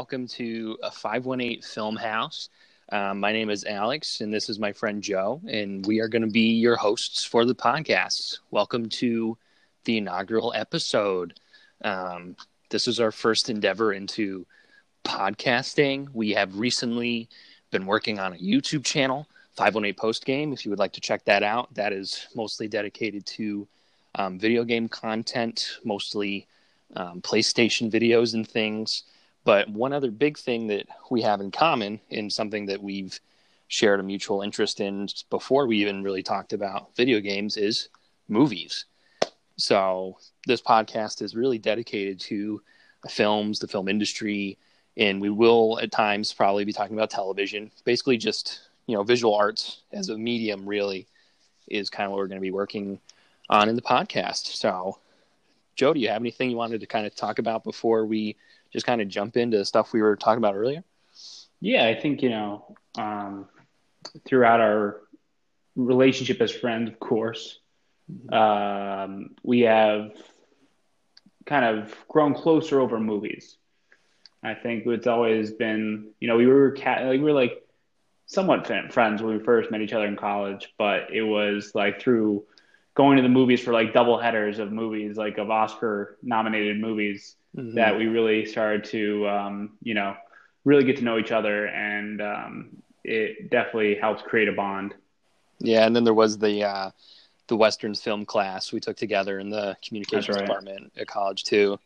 welcome to a 518 Film House. Um, my name is Alex, and this is my friend Joe, and we are going to be your hosts for the podcast. Welcome to the inaugural episode. Um, this is our first endeavor into podcasting. We have recently been working on a YouTube channel, 518 Post Game. If you would like to check that out, that is mostly dedicated to um, video game content, mostly um, PlayStation videos and things. But one other big thing that we have in common, and something that we've shared a mutual interest in before we even really talked about video games, is movies. So this podcast is really dedicated to films, the film industry, and we will at times probably be talking about television. Basically, just you know, visual arts as a medium really is kind of what we're going to be working on in the podcast. So, Joe, do you have anything you wanted to kind of talk about before we just kind of jump into the stuff we were talking about earlier? Yeah, I think, you know, um, throughout our relationship as friends, of course, um, we have kind of grown closer over movies. I think it's always been, you know, we were cat, like we were like somewhat friends when we first met each other in college, but it was like through going to the movies for like double headers of movies, like of Oscar nominated movies, mm-hmm. that we really started to, um, you know, really get to know each other, and um, it definitely helped create a bond. Yeah, and then there was the uh, the westerns film class we took together in the communications right. department at college too.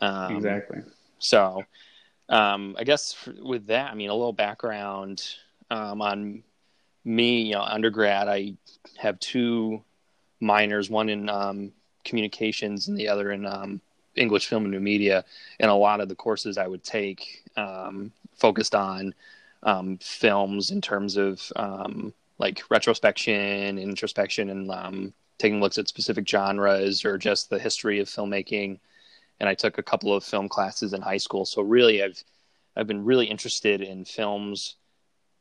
Um, exactly. So, um, I guess for, with that, I mean, a little background um, on me. You know, undergrad, I have two minors, one in um, communications and the other in um, English film and new media. And a lot of the courses I would take um, focused on um, films in terms of um, like retrospection, introspection, and um, taking looks at specific genres or just the history of filmmaking. And I took a couple of film classes in high school. So really, I've I've been really interested in films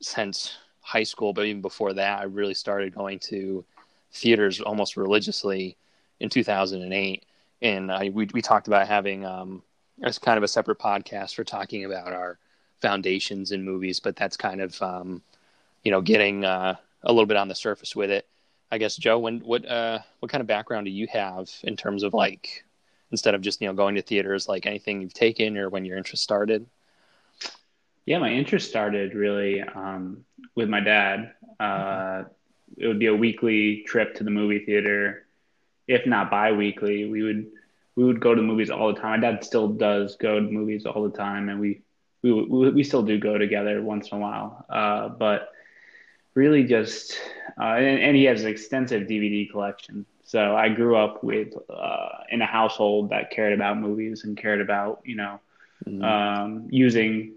since high school, but even before that, I really started going to theaters almost religiously in 2008. And I, we, we talked about having um, as kind of a separate podcast for talking about our foundations in movies, but that's kind of, um, you know, getting uh, a little bit on the surface with it. I guess, Joe, when, what, uh, what kind of background do you have in terms of like, instead of just, you know, going to theaters, like anything you've taken or when your interest started? Yeah, my interest started really um, with my dad. Uh, it would be a weekly trip to the movie theater, if not bi-weekly. We would we would go to movies all the time. My dad still does go to movies all the time, and we we we still do go together once in a while. Uh, but really, just uh, and, and, he has an extensive DVD collection. So I grew up with uh, in a household that cared about movies and cared about you know mm-hmm. um, using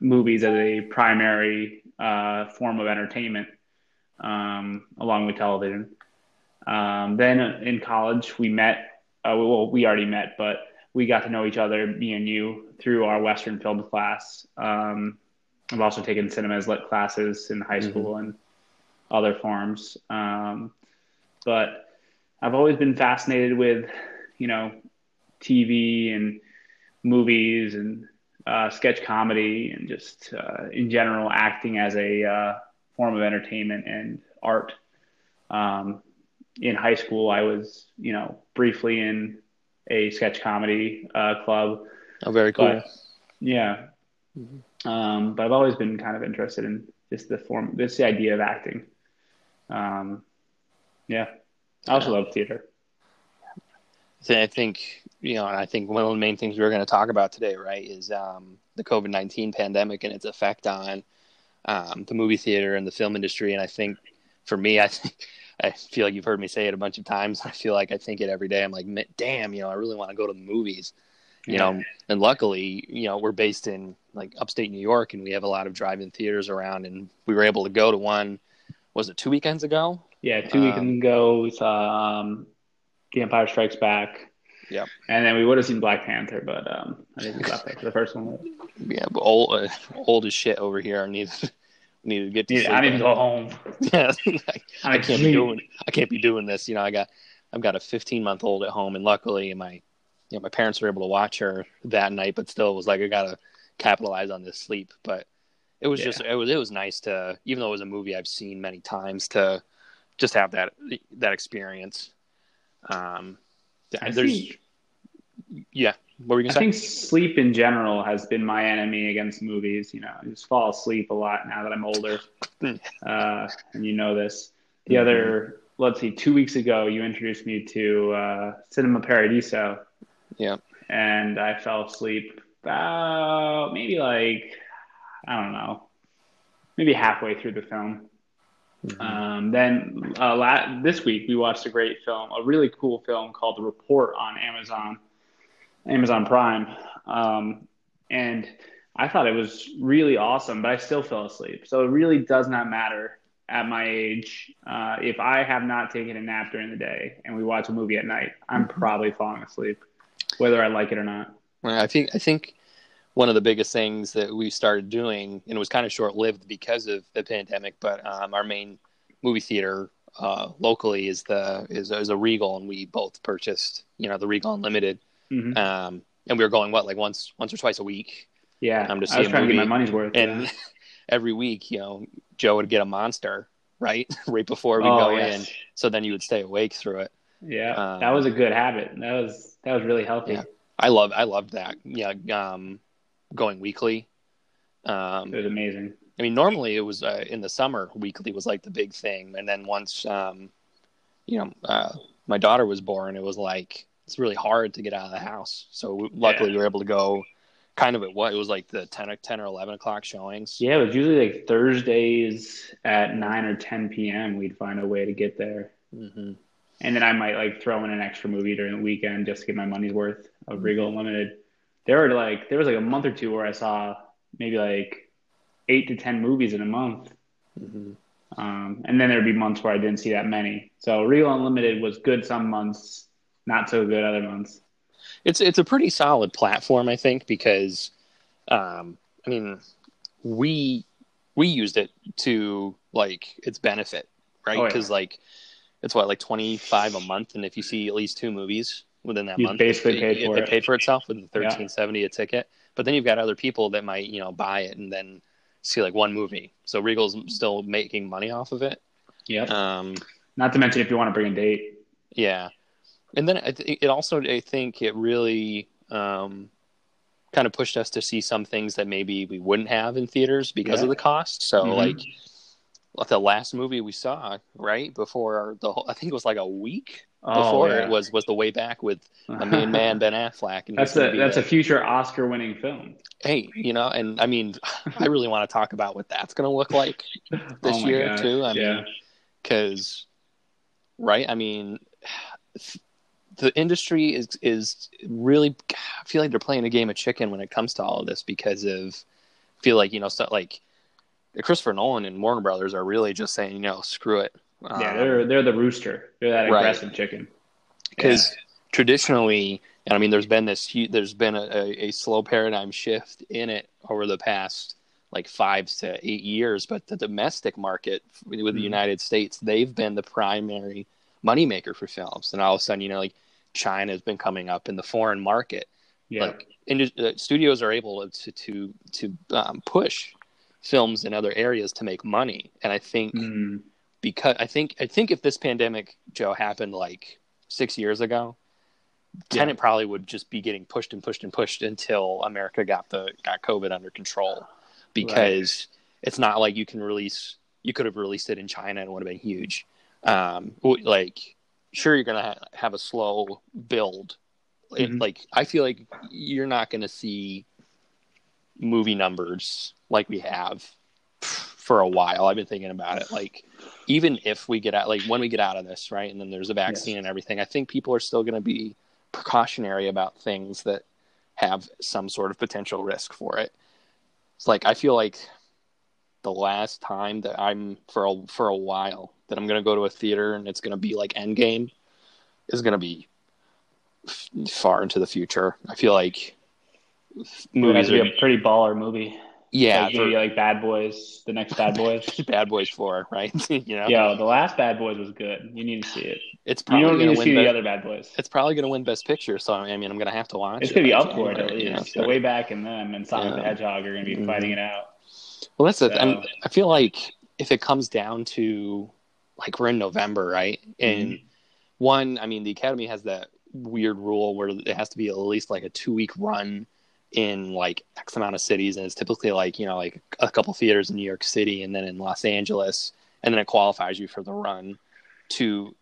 movies as a primary uh, form of entertainment um, along with television. Um, then in college, we met. Uh, well, we already met, but we got to know each other, me and you, through our Western film class. Um, I've also taken cinemas lit classes in high mm-hmm. school and other forms. Um, but I've always been fascinated with, you know, TV and movies and uh, sketch comedy and just uh, in general acting as a uh, form of entertainment and art. Um, in high school, I was, you know, briefly in a sketch comedy uh, club. Oh, very cool. But, yeah. Mm-hmm. Um, but I've always been kind of interested in just the form, this the idea of acting. Um, yeah. I also yeah. love theater. I think, you know, and I think one of the main things we are going to talk about today, right, is um, the COVID 19 pandemic and its effect on um, the movie theater and the film industry. And I think for me, I think I feel like you've heard me say it a bunch of times. I feel like I think it every day. I'm like, damn, you know, I really want to go to the movies, you yeah. know. And luckily, you know, we're based in like upstate New York, and we have a lot of drive-in theaters around, and we were able to go to one. Was it two weekends ago? Yeah, two weekends um, ago. We saw um, The Empire Strikes Back. Yep. And then we would have seen Black Panther, but um, I think we got there for the first one. Yeah, but old, uh, old as shit over here. I need, need to get to. Yeah, I need to go home. Yeah, I, I can't be doing. I can't be doing this. You know, I got, I've got a 15 month old at home, and luckily, my, you know, my parents were able to watch her that night. But still, it was like I gotta capitalize on this sleep. But it was Yeah. just it was it was nice to even though it was a movie I've seen many times to just have that that experience. Um, I there's think, yeah. What were you I gonna say? think sleep in general has been my enemy against movies. You know, I just fall asleep a lot now that I'm older. Hmm. uh, and you know this. The Mhm. other, let's see, two weeks ago, you introduced me to uh, Cinema Paradiso. Yeah. And I fell asleep about maybe like, I don't know, maybe halfway through the film. Mhm. Um, then uh, la- this week we watched a great film, a really cool film called The Report on Amazon, Amazon Prime, um, and I thought it was really awesome, but I still fell asleep. So it really does not matter at my age uh, if I have not taken a nap during the day and we watch a movie at night. I'm probably falling asleep, whether I like it or not. Well, I think I think one of the biggest things that we started doing, and it was kind of short lived because of the pandemic, but um, our main movie theater uh, locally is the is, is a Regal, and we both purchased you know the Regal Unlimited, Mhm. um, and we were going what like once once or twice a week, Yeah, I'm just I was trying to get my money's worth. and yeah. every week you know Joe would get a monster right right before we oh, go yes. in, so then you would stay awake through it. Yeah, Um, that was a good habit. That was that was really healthy. Yeah. I love I loved that yeah um, going weekly. Um, It was amazing. I mean, normally it was uh, in the summer. Weekly was like the big thing, and then once, um, you know, uh, my daughter was born, it was like it's really hard to get out of the house. So we, luckily, Yeah. we were able to go. Kind of at what it was like the 10, or 10 or eleven o'clock showings. Yeah, it was usually like Thursdays at nine or ten p.m. We'd find a way to get there, hmm and then I might like throw in an extra movie during the weekend just to get my money's worth of Regal Unlimited. There were like there was like a month or two where I saw maybe like eight to ten movies in a month, hmm um, and then there'd be months where I didn't see that many. So Regal Unlimited was good some months, not so good other months. It's it's a pretty solid platform, I think, because, um, I mean, we we used it to like its benefit, right? Oh, yeah. Because like it's what like twenty five a month, and if you see at least two movies within that You month, basically it, paid it, for it it. paid for itself with the Yeah. thirteen seventy a ticket. But then you've got other people that might you know buy it and then see like one movie. So Regal's still making money off of it. Yep. Um, Not to mention if you want to bring a date. yeah, and then I th- it also I think it really um, kind of pushed us to see some things that maybe we wouldn't have in theaters because Yeah. of the cost. So Mhm. like the last movie we saw right before the whole I think it was like a week before Oh, yeah. it was was the way back with the main man Ben Affleck. And That's a that's a future Oscar winning film. hey you know and I mean I really want to talk about what that's going to look like this Oh year gosh, too. I yeah. mean because right I mean the industry is is really I feel like they're playing a game of chicken when it comes to all of this because of I feel like you know stuff like Christopher Nolan and Warner Brothers are really just saying you know screw it Yeah, Um, they're they're the rooster. They're that Right. aggressive chicken. because traditionally and i mean there's been this there's been a, a, a slow paradigm shift in it over the past like five to eight years but the domestic market with the Mhm. united states they've been the primary moneymaker for films. And all of a sudden you know like china has been coming up in the foreign market. Yeah, like ind- uh, studios are able to to to um, push films in other areas to make money. And i think Mm, because I think I think if this pandemic, Joe, happened like six years ago, Tenet probably would just be getting pushed and pushed and pushed until America got the got COVID under control. Because it's not like you can release you could have released it in China and it would have been huge. Um, like sure you're gonna ha- have a slow build. It- Mhm. like I feel like you're not gonna see movie numbers like we have for a while. I've been thinking about it. Like even if we get out like when we get out of this, right, and then there's a vaccine Yes. and everything, I think people are still gonna be precautionary about things that have some sort of potential risk for it. It's like I feel like the last time that I'm for a, for a while that I'm gonna go to a theater and it's gonna be like Endgame is gonna be f- far into the future. I feel like movies to are be a pretty baller movie. Yeah, like, maybe like Bad Boys, the next Bad Boys. Bad Boys Four, right? you know, yeah, the last Bad Boys was good. You need to see it. It's You probably don't need to win. see the other Bad Boys. it's probably going to win Best Picture. So I mean, I'm going to have to watch. It's it gonna be up for it at you know, least. so- way back in them and Sonic the Yeah. Hedgehog are gonna be Mhm. fighting it out. Well, that's it. I feel like if it comes down to like we're in November, right? And Mhm. one, I mean, the Academy has that weird rule where it has to be at least like a two week run in like X amount of cities, and it's typically like you know like a couple theaters in New York City and then in Los Angeles, and then it qualifies you for the run to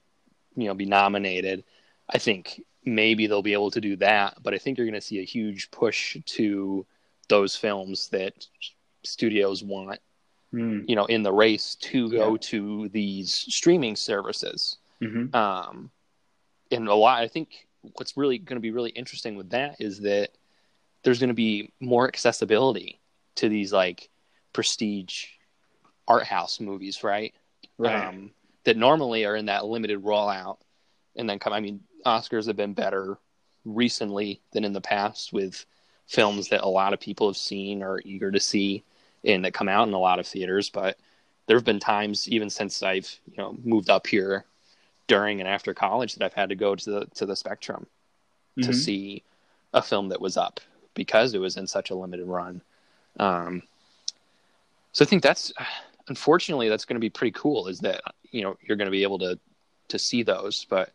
you know be nominated. I think maybe they'll be able to do that, but I think you're going to see a huge push to those films that studios want Mm. you know in the race to go Yeah. to these streaming services Mhm. um and a lot i think what's really going to be really interesting with that is that there's going to be more accessibility to these like prestige art house movies right Right. um, that normally are in that limited rollout and then come i mean oscars have been better recently than in the past with films that a lot of people have seen or eager to see and that come out in a lot of theaters but there have been times even since i've you know moved up here during and after college that i've had to go to the to the spectrum to Mhm. see a film that was up because it was in such a limited run. Um, so I think that's unfortunately that's going to be pretty cool. Is that you know you're going to be able to to see those, but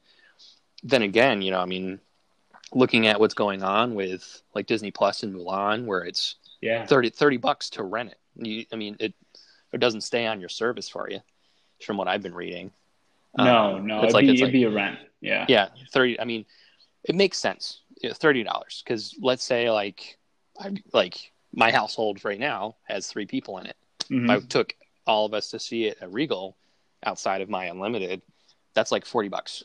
then again, you know, I mean, looking at what's going on with like Disney Plus and Mulan, where it's Yeah. 30, 30 bucks to rent it. You, I mean, it it doesn't stay on your service for you, from what I've been reading. No, Um, no. it's It'd, like be, it's it'd like be a rent. Yeah. yeah thirty. I mean, it makes sense. You know, Thirty dollars because let's say like I like my household right now has three people in it. Mhm. I took all of us to see it at Regal, outside of my unlimited, that's like forty bucks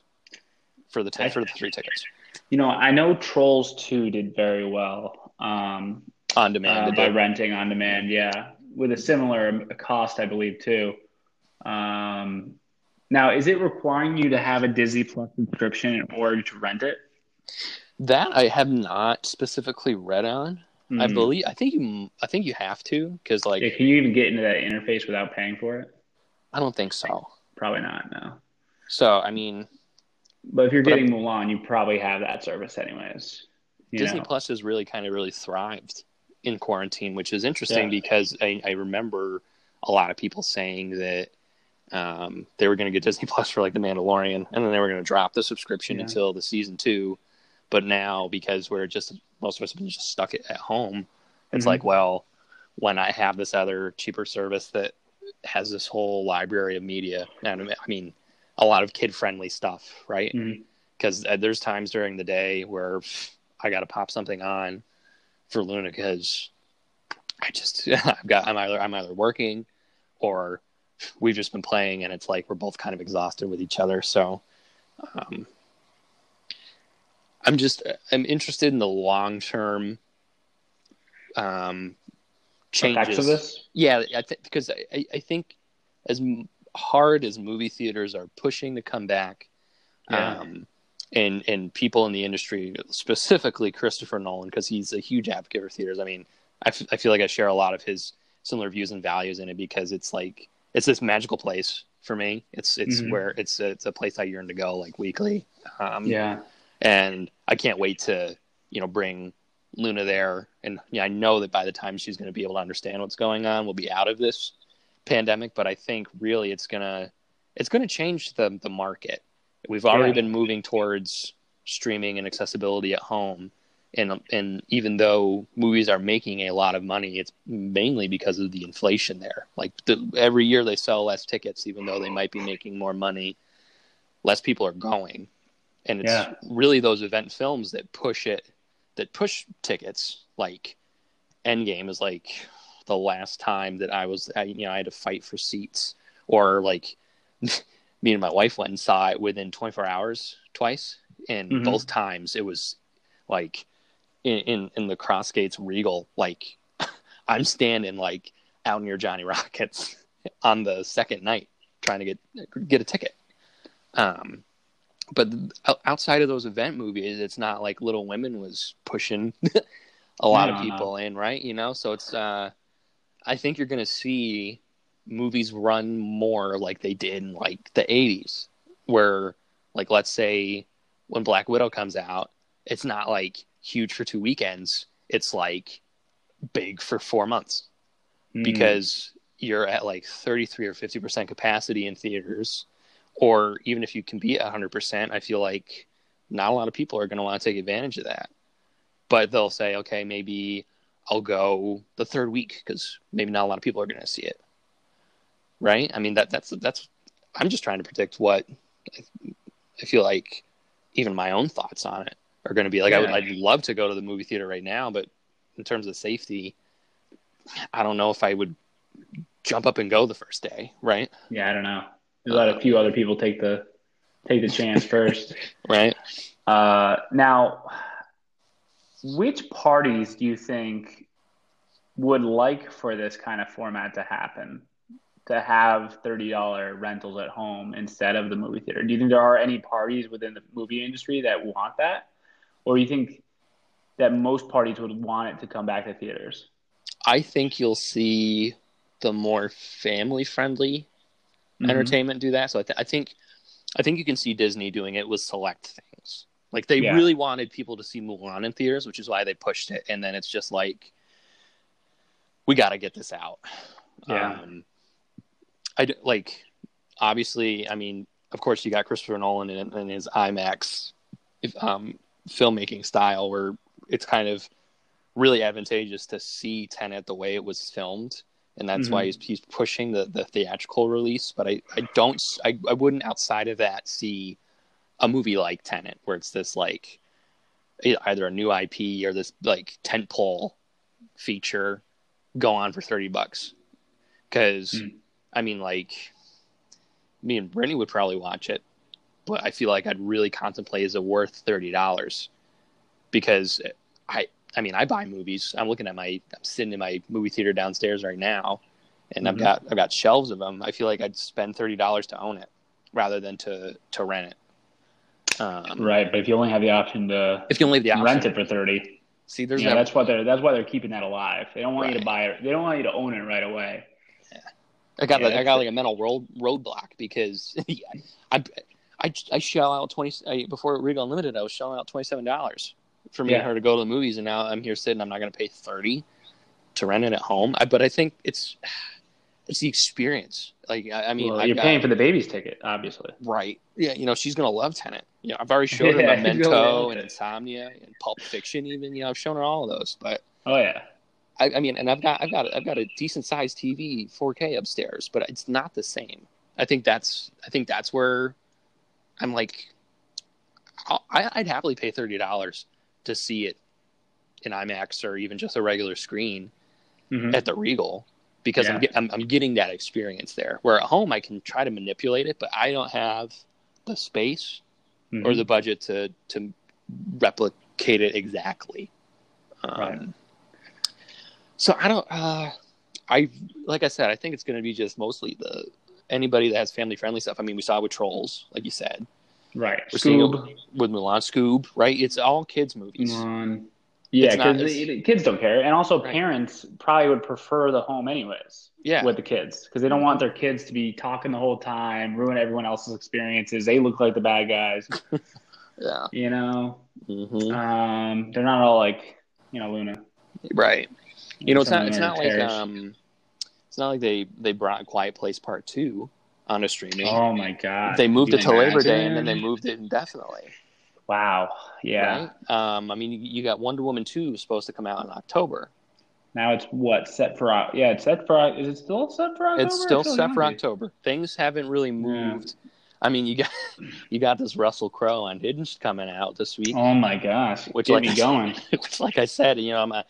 for the t- for the three tickets You know, I know Trolls 2 did very well um, on uh, demand. by renting on demand. Yeah. With a similar cost, I believe, too. Um, now, is it requiring you to have a Disney Plus subscription in order to rent it? that I have not specifically read on. I Mhm. believe I think you I think you have to because like Yeah, can you even get into that interface without paying for it? I don't think so. Probably not, no. So I mean, But if you're But getting Mulan, you probably have that service anyways. You Disney know? Plus has really kind of really thrived in quarantine, which is interesting Yeah. because I, I remember a lot of people saying that um, they were going to get Disney Plus for like The Mandalorian, and then they were going to drop the subscription Yeah. until the season two. But now, because we're just most of us have been just stuck at home, it's Mhm. like, well, when I have this other cheaper service that has this whole library of media, and I mean, a lot of kid friendly stuff, right? Because uh, there's times during the day where I got to pop something on for Luna because I just I've got I'm either I'm either working or we've just been playing and it's like we're both kind of exhausted with each other. So um, I'm just I'm interested in the long term um, changes. Of this? Yeah, I th- because I, I- I think as hard as movie theaters are pushing to come back, Yeah. um, and and people in the industry, specifically Christopher Nolan, because he's a huge advocate for theaters. I mean, I, f- I feel like I share a lot of his similar views and values in it because it's like it's this magical place for me. It's it's Mhm. where it's it's a place I yearn to go like weekly. Um, Yeah. and I can't wait to you know bring Luna there. And yeah, I know that by the time she's going to be able to understand what's going on, we'll be out of this pandemic. But I think really it's gonna it's gonna change the the market. We've already Yeah. been moving towards streaming and accessibility at home. And, and even though movies are making a lot of money, it's mainly because of the inflation there. Like the, every year they sell less tickets, even though they might be making more money. Less people are going, and it's Yeah. really those event films that push it that push tickets like endgame is like the last time that i was I, you know i had to fight for seats or like me and my wife went and saw it within 24 hours twice and Mhm. both times it was like in, in in the Crossgates regal like i'm standing like out near johnny rockets on the second night trying to get get a ticket um but outside of those event movies, it's not like Little Women was pushing a lot No, of no. people in, right? You know, so it's uh, I think you're going to see movies run more like they did in like the 80s, where like let's say when Black Widow comes out, it's not like huge for two weekends. It's like big for four months mm. because you're at like 33 or 50% capacity in theaters. Or even if you can be 100%, I feel like not a lot of people are going to want to take advantage of that. But they'll say, okay, maybe I'll go the third week because maybe not a lot of people are going to see it. Right? I mean, that that's that's. I'm just trying to predict what I, feel like even my own thoughts on it are going to be like. Yeah. I would, I'd love to go to the movie theater right now, but in terms of safety, I don't know if I would jump up and go the first day. Right? Yeah, I don't know. Let a few other people take the take the chance first. right. Uh, now, which parties do you think would like for this kind of format to happen? To have $30 rentals at home instead of the movie theater? Do you think there are any parties within the movie industry that want that? Or do you think that most parties would want it to come back to theaters? I think you'll see the more family friendly mm-hmm. entertainment do that. So I, th- I, think I think you can see Disney doing it with select things. Like they yeah. really wanted people to see Mulan in theaters, which is why they pushed it. And then it's just like, we got to get this out. Yeah. Um, I like, obviously, I mean, of course, you got Christopher Nolan in, in his IMAX um, filmmaking style, where it's kind of really advantageous to see Tenet the way it was filmed and that's mm-hmm. why he's, he's pushing the, the theatrical release. But I, I don't I, I wouldn't outside of that see a movie like Tenet where it's this like either a new IP or this like tentpole feature go on for thirty bucks. Because mm. I mean, like me and Brittany would probably watch it, but I feel like I'd really contemplate is it worth thirty dollars? Because I I mean, I buy movies. I'm looking at my, I'm sitting in my movie theater downstairs right now, and mm-hmm. I've got I've got shelves of them. I feel like I'd spend thirty dollars to own it rather than to to rent it. Um, right, but if you only have the option to, if you only have the option, rent it for thirty. See, there's yeah, that, that's what they're that's why they're keeping that alive. They don't want right. you to buy it. They don't want you to own it right away. Yeah, I got yeah, like, I got like a mental road roadblock because I, I I shell out twenty I, before Regal Unlimited. I was shelling out twenty seven dollars for me yeah. and her to go to the movies, and now I'm here sitting. I'm not going to pay thirty to rent it at home. I, but I think it's it's the experience. Like I, I mean, well, you're got, paying for the baby's ticket, obviously. Right. Yeah. You know, she's gonna love Tenet. You know, I've already showed her yeah, Memento and Insomnia and Pulp Fiction. Even you know, I've shown her all of those. But oh yeah. I, I mean, and I've got I've got I've got a decent sized TV, 4K upstairs, but it's not the same. I think that's I think that's where I'm like, I, I'd happily pay thirty dollars to see it in IMAX or even just a regular screen mm-hmm. at the Regal because yeah. I'm, I'm, I'm getting that experience there. Where at home I can try to manipulate it, but I don't have the space mm-hmm. or the budget to to replicate it exactly. Um, right. So I don't. Uh, I like I said, I think it's going to be just mostly the anybody that has family friendly stuff. I mean, we saw with Trolls, like you said. Right. We're Scoob. with Mulan, Scoob, right? It's all kids movies. Mulan. Yeah, because kids don't care, and also right. parents probably would prefer the home anyways. Yeah, with the kids because they don't want their kids to be talking the whole time, ruin everyone else's experiences. They look like the bad guys. yeah, you know, mm-hmm. um, they're not all like you know Luna. Right. You know, it's not. It's not like um, it's not like they they brought Quiet Place Part Two on a streaming. Oh my god! They moved it to imagine? Labor Day and then they moved it indefinitely. Wow. Yeah. Right? Um, I mean, you got Wonder Woman two supposed to come out in October. Now it's what set for? Yeah, it's set for. Is it still set for October? It's still, set for October. Things haven't really moved. Yeah. I mean, you got you got this Russell Crowe Unhinged coming out this week. Oh my gosh! Which Get like me going. which, like I said, you know, I'm a,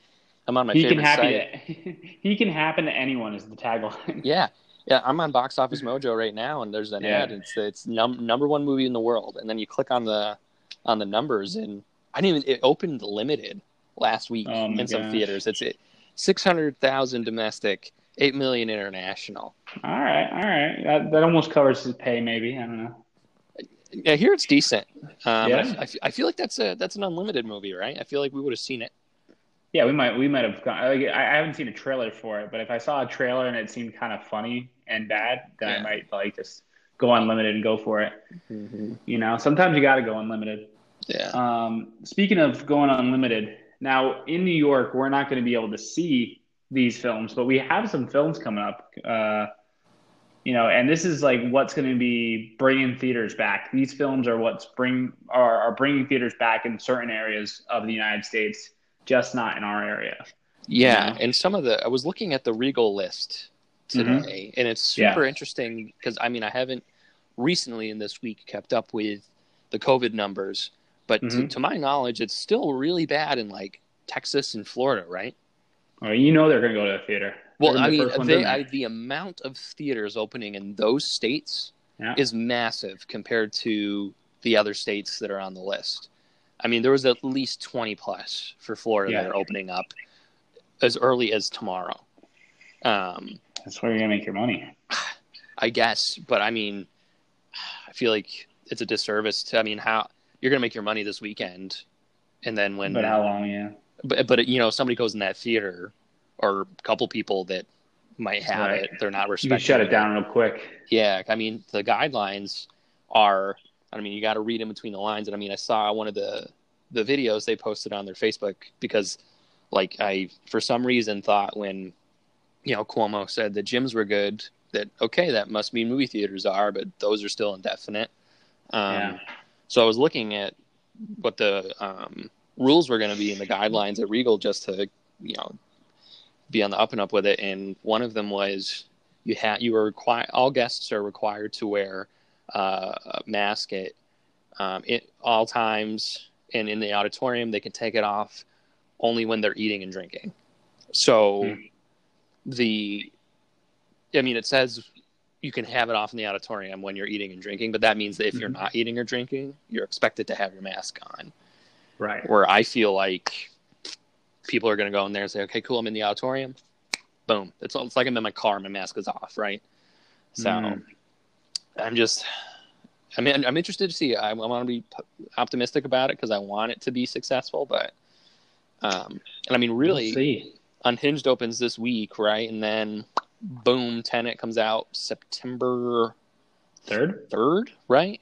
I'm on my he favorite can happen site. To, he can happen to anyone is the tagline. Yeah, yeah, I'm on Box Office Mojo right now, and there's an yeah. ad. It's it's num- number one movie in the world, and then you click on the on the numbers, and I didn't even. It opened limited last week oh in gosh. some theaters. It's it, six hundred thousand domestic, eight million international. All right, all right. That that almost covers his pay, maybe. I don't know. Yeah, here it's decent. Um, yeah. I, I, feel like that's a that's an unlimited movie, right? I feel like we would have seen it. Yeah, we might we might have gone. Like, I haven't seen a trailer for it, but if I saw a trailer and it seemed kind of funny and bad, then I might like just go unlimited and go for it. You know, sometimes you got to go unlimited. Yeah. Um, speaking of going unlimited, now in New York, we're not going to be able to see these films, but we have some films coming up. Uh, you know, and this is like what's going to be bringing theaters back. These films are what's bring are, are bringing theaters back in certain areas of the United States, just not in our area. Yeah, Yeah. and some of the I was looking at the Regal list today, and it's Yeah. super interesting because I mean I haven't recently in this week kept up with the COVID numbers, but to, Mhm. to my knowledge, it's still really bad in like Texas and Florida, right? Or you know they're going to go to the theater. Well, I mean, they. I, the amount of theaters opening in those states Yeah. is massive compared to the other states that are on the list. I mean, there was at least 20 plus for Florida Yeah. that are opening up as early as tomorrow. Um, That's where you're going to make your money. I guess, but I mean, I feel like it's a disservice to. I mean, how you're going to make your money this weekend, and then when, But how long? Yeah. but but you know, somebody goes in that theater, or a couple people that might have Right. it, they're not You respecting. can shut it down real quick. Yeah, I mean, the guidelines are. I mean, you got to read in between the lines, and I mean, I saw one of the the videos they posted on their Facebook because, like, I for some reason thought when, you know, Cuomo said the gyms were good, that okay, that must mean movie theaters are, but those are still indefinite. Um, Yeah. So I was looking at what the um, rules were going to be in the guidelines at Regal just to, you know, be on the up and up with it. And one of them was you had you were required all guests are required to wear uh, mask at um, at all times, and in the auditorium they can take it off only when they're eating and drinking. So Hmm. the, I mean, it says you can have it off in the auditorium when you're eating and drinking, but that means that if you're Mhm. not eating or drinking, you're expected to have your mask on. Right. Where I feel like people are going to go in there and say, "Okay, cool, I'm in the auditorium." Boom. It's it's like I'm in my car, my mask is off, right? So Mm. I'm just, I mean, I'm interested to see. I, I want to be optimistic about it because I want it to be successful, but, um, and I mean, really. Unhinged opens this week, right? And then, boom, Tenet comes out September Third? third, right?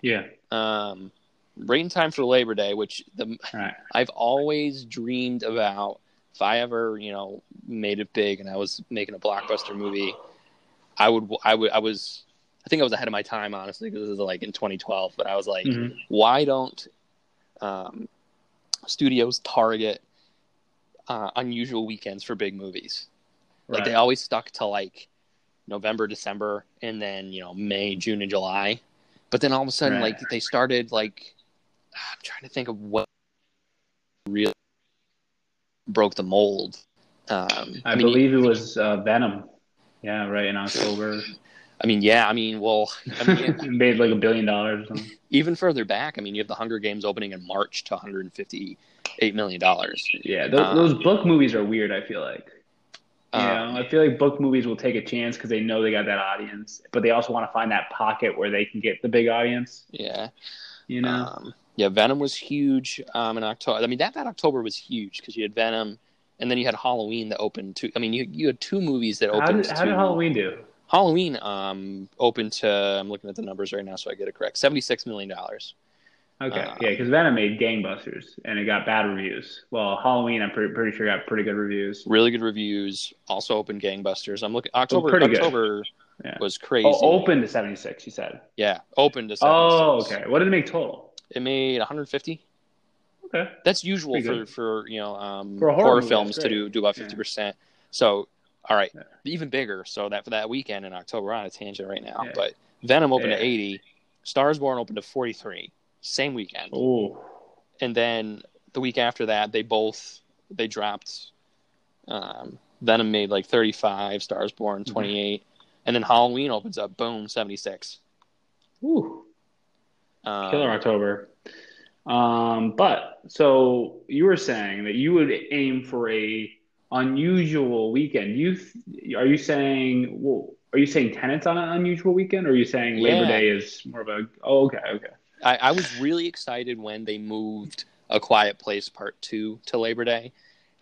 Yeah. Um, right in time for Labor Day, which the right. I've always dreamed about. If I ever, you know, made it big and I was making a blockbuster movie, I would, I would, I was, I think I was ahead of my time, honestly, because this is like in 2012. But I was like, Mhm. why don't um, studios target uh, unusual weekends for big movies? Like they always stuck to like November, December, and then you know May, June, and July. But then all of a sudden, Right. like they started like I'm trying to think of what really broke the mold. Um, I, mean, believe it was uh, Venom. Yeah, right in October. I mean, yeah. I mean, well, I mean, made like a billion dollars. Even further back, I mean, you have the Hunger Games opening in March to 158 million dollars. Yeah, those, Um, those book movies are weird. I feel like. You Um, know, I feel like book movies will take a chance because they know they got that audience, but they also want to find that pocket where they can get the big audience. yeah. You know, Um, yeah, Venom was huge um, in October. I mean, that, that October was huge because you had Venom, and then you had Halloween that opened to. I mean, you you had two movies that how opened. did, how did Halloween do? Halloween um, opened to. I'm looking at the numbers right now, so I get it correct. Seventy six million dollars. Okay, Uh, yeah, because Venom made gangbusters and it got bad reviews. Well, Halloween, I'm pretty, pretty sure got pretty good reviews. Really good reviews. Also opened gangbusters. I'm looking. October. October Yeah. was crazy. Oh, open to 76, you said. Yeah, opened to. 76. Oh, okay. What did it make total? It made 150. Okay. That's usual for for you know um, For horror horror, movie, films to do do about Yeah. fifty percent. So, all right, Yeah. even bigger. So that for that weekend in October, we're on a tangent right now. Yeah. But Venom opened to eighty, Stars Born opened to forty three, same weekend, Oh, and then the week after that, they both they dropped. Um, Venom made like thirty five, Stars Born Mm-hmm. twenty eight, and then Halloween opens up, boom, seventy six. Ooh. Um, Killer October. Um, but so you were saying that you would aim for a unusual weekend. You th- are you saying? Well, are you saying Tenet's on an unusual weekend, or are you saying Labor Yeah. Day is more of a? Oh, okay, okay. I, I was really excited when they moved A Quiet Place Part Two to Labor Day,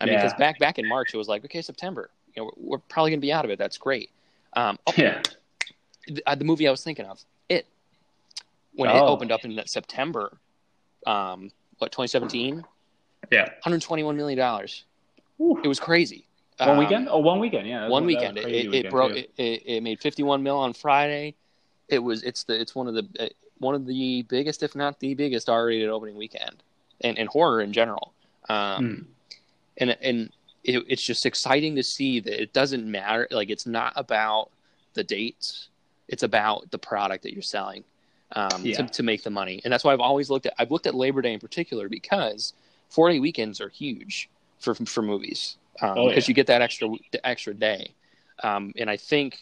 I mean, because Yeah. back back in March, it was like, okay, September, you know, we're, we're probably going to be out of it. That's great. Um, oh, Yeah. the, uh, the movie I was thinking of, it, when it Oh. opened up in that September, um, what 2017, Yeah. 121 million dollars. Whew. It was crazy. One Um, weekend? Oh, one weekend. Yeah. one weekend. It, crazy it, weekend, broke. It, it, made 51 mil on Friday. It was. It's the. It's one of the. uh, One of the biggest, if not the biggest, R-rated opening weekend, and, and horror in general. Um, Hmm. and and it, it's just exciting to see that it doesn't matter. Like it's not about the dates; it's about the product that you're selling um, Yeah. to, to make the money. And that's why I've always looked at. I've looked at Labor Day in particular because four day weekends are huge for for movies because Oh, yeah. you get that extra extra day. Um, and I think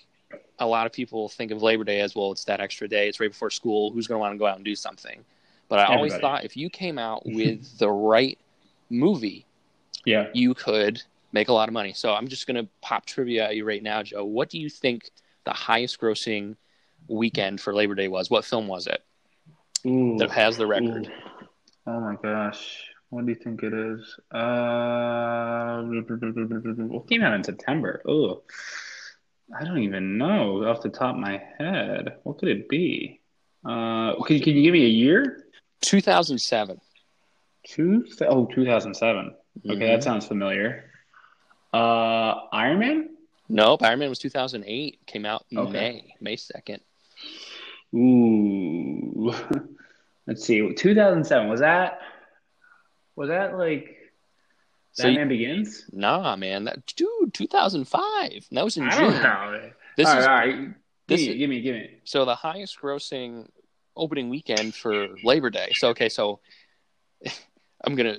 a lot of people think of Labor Day as well. It's that extra day. It's right before school. Who's going to want to go out and do something? But I always thought if you came out with the right movie Yeah. you could make a lot of money. So I'm just going to pop trivia at you right now, Joe. What do you think the highest grossing weekend for Labor Day was? What film was it Ooh. that has the record? Ooh. Oh my gosh. What do you think it is? Uh, what came out in September? Oh, I don't even know off the top of my head. What could it be? Uh, can, can you give me a year? 2007. Two, oh, 2007. Okay, Mhm. that sounds familiar. Uh, Iron Man? Nope, Iron Man was 2008. Came out in Okay. May, May 2nd. Ooh. Let's see. 2007. Was that was that like So you- Begins? Nah, man, that dude, 2005. That was in I June. don't know. This all is right, all right. this give, me, is- give me, give me. so the highest grossing opening weekend for Labor Day. So okay, so I'm gonna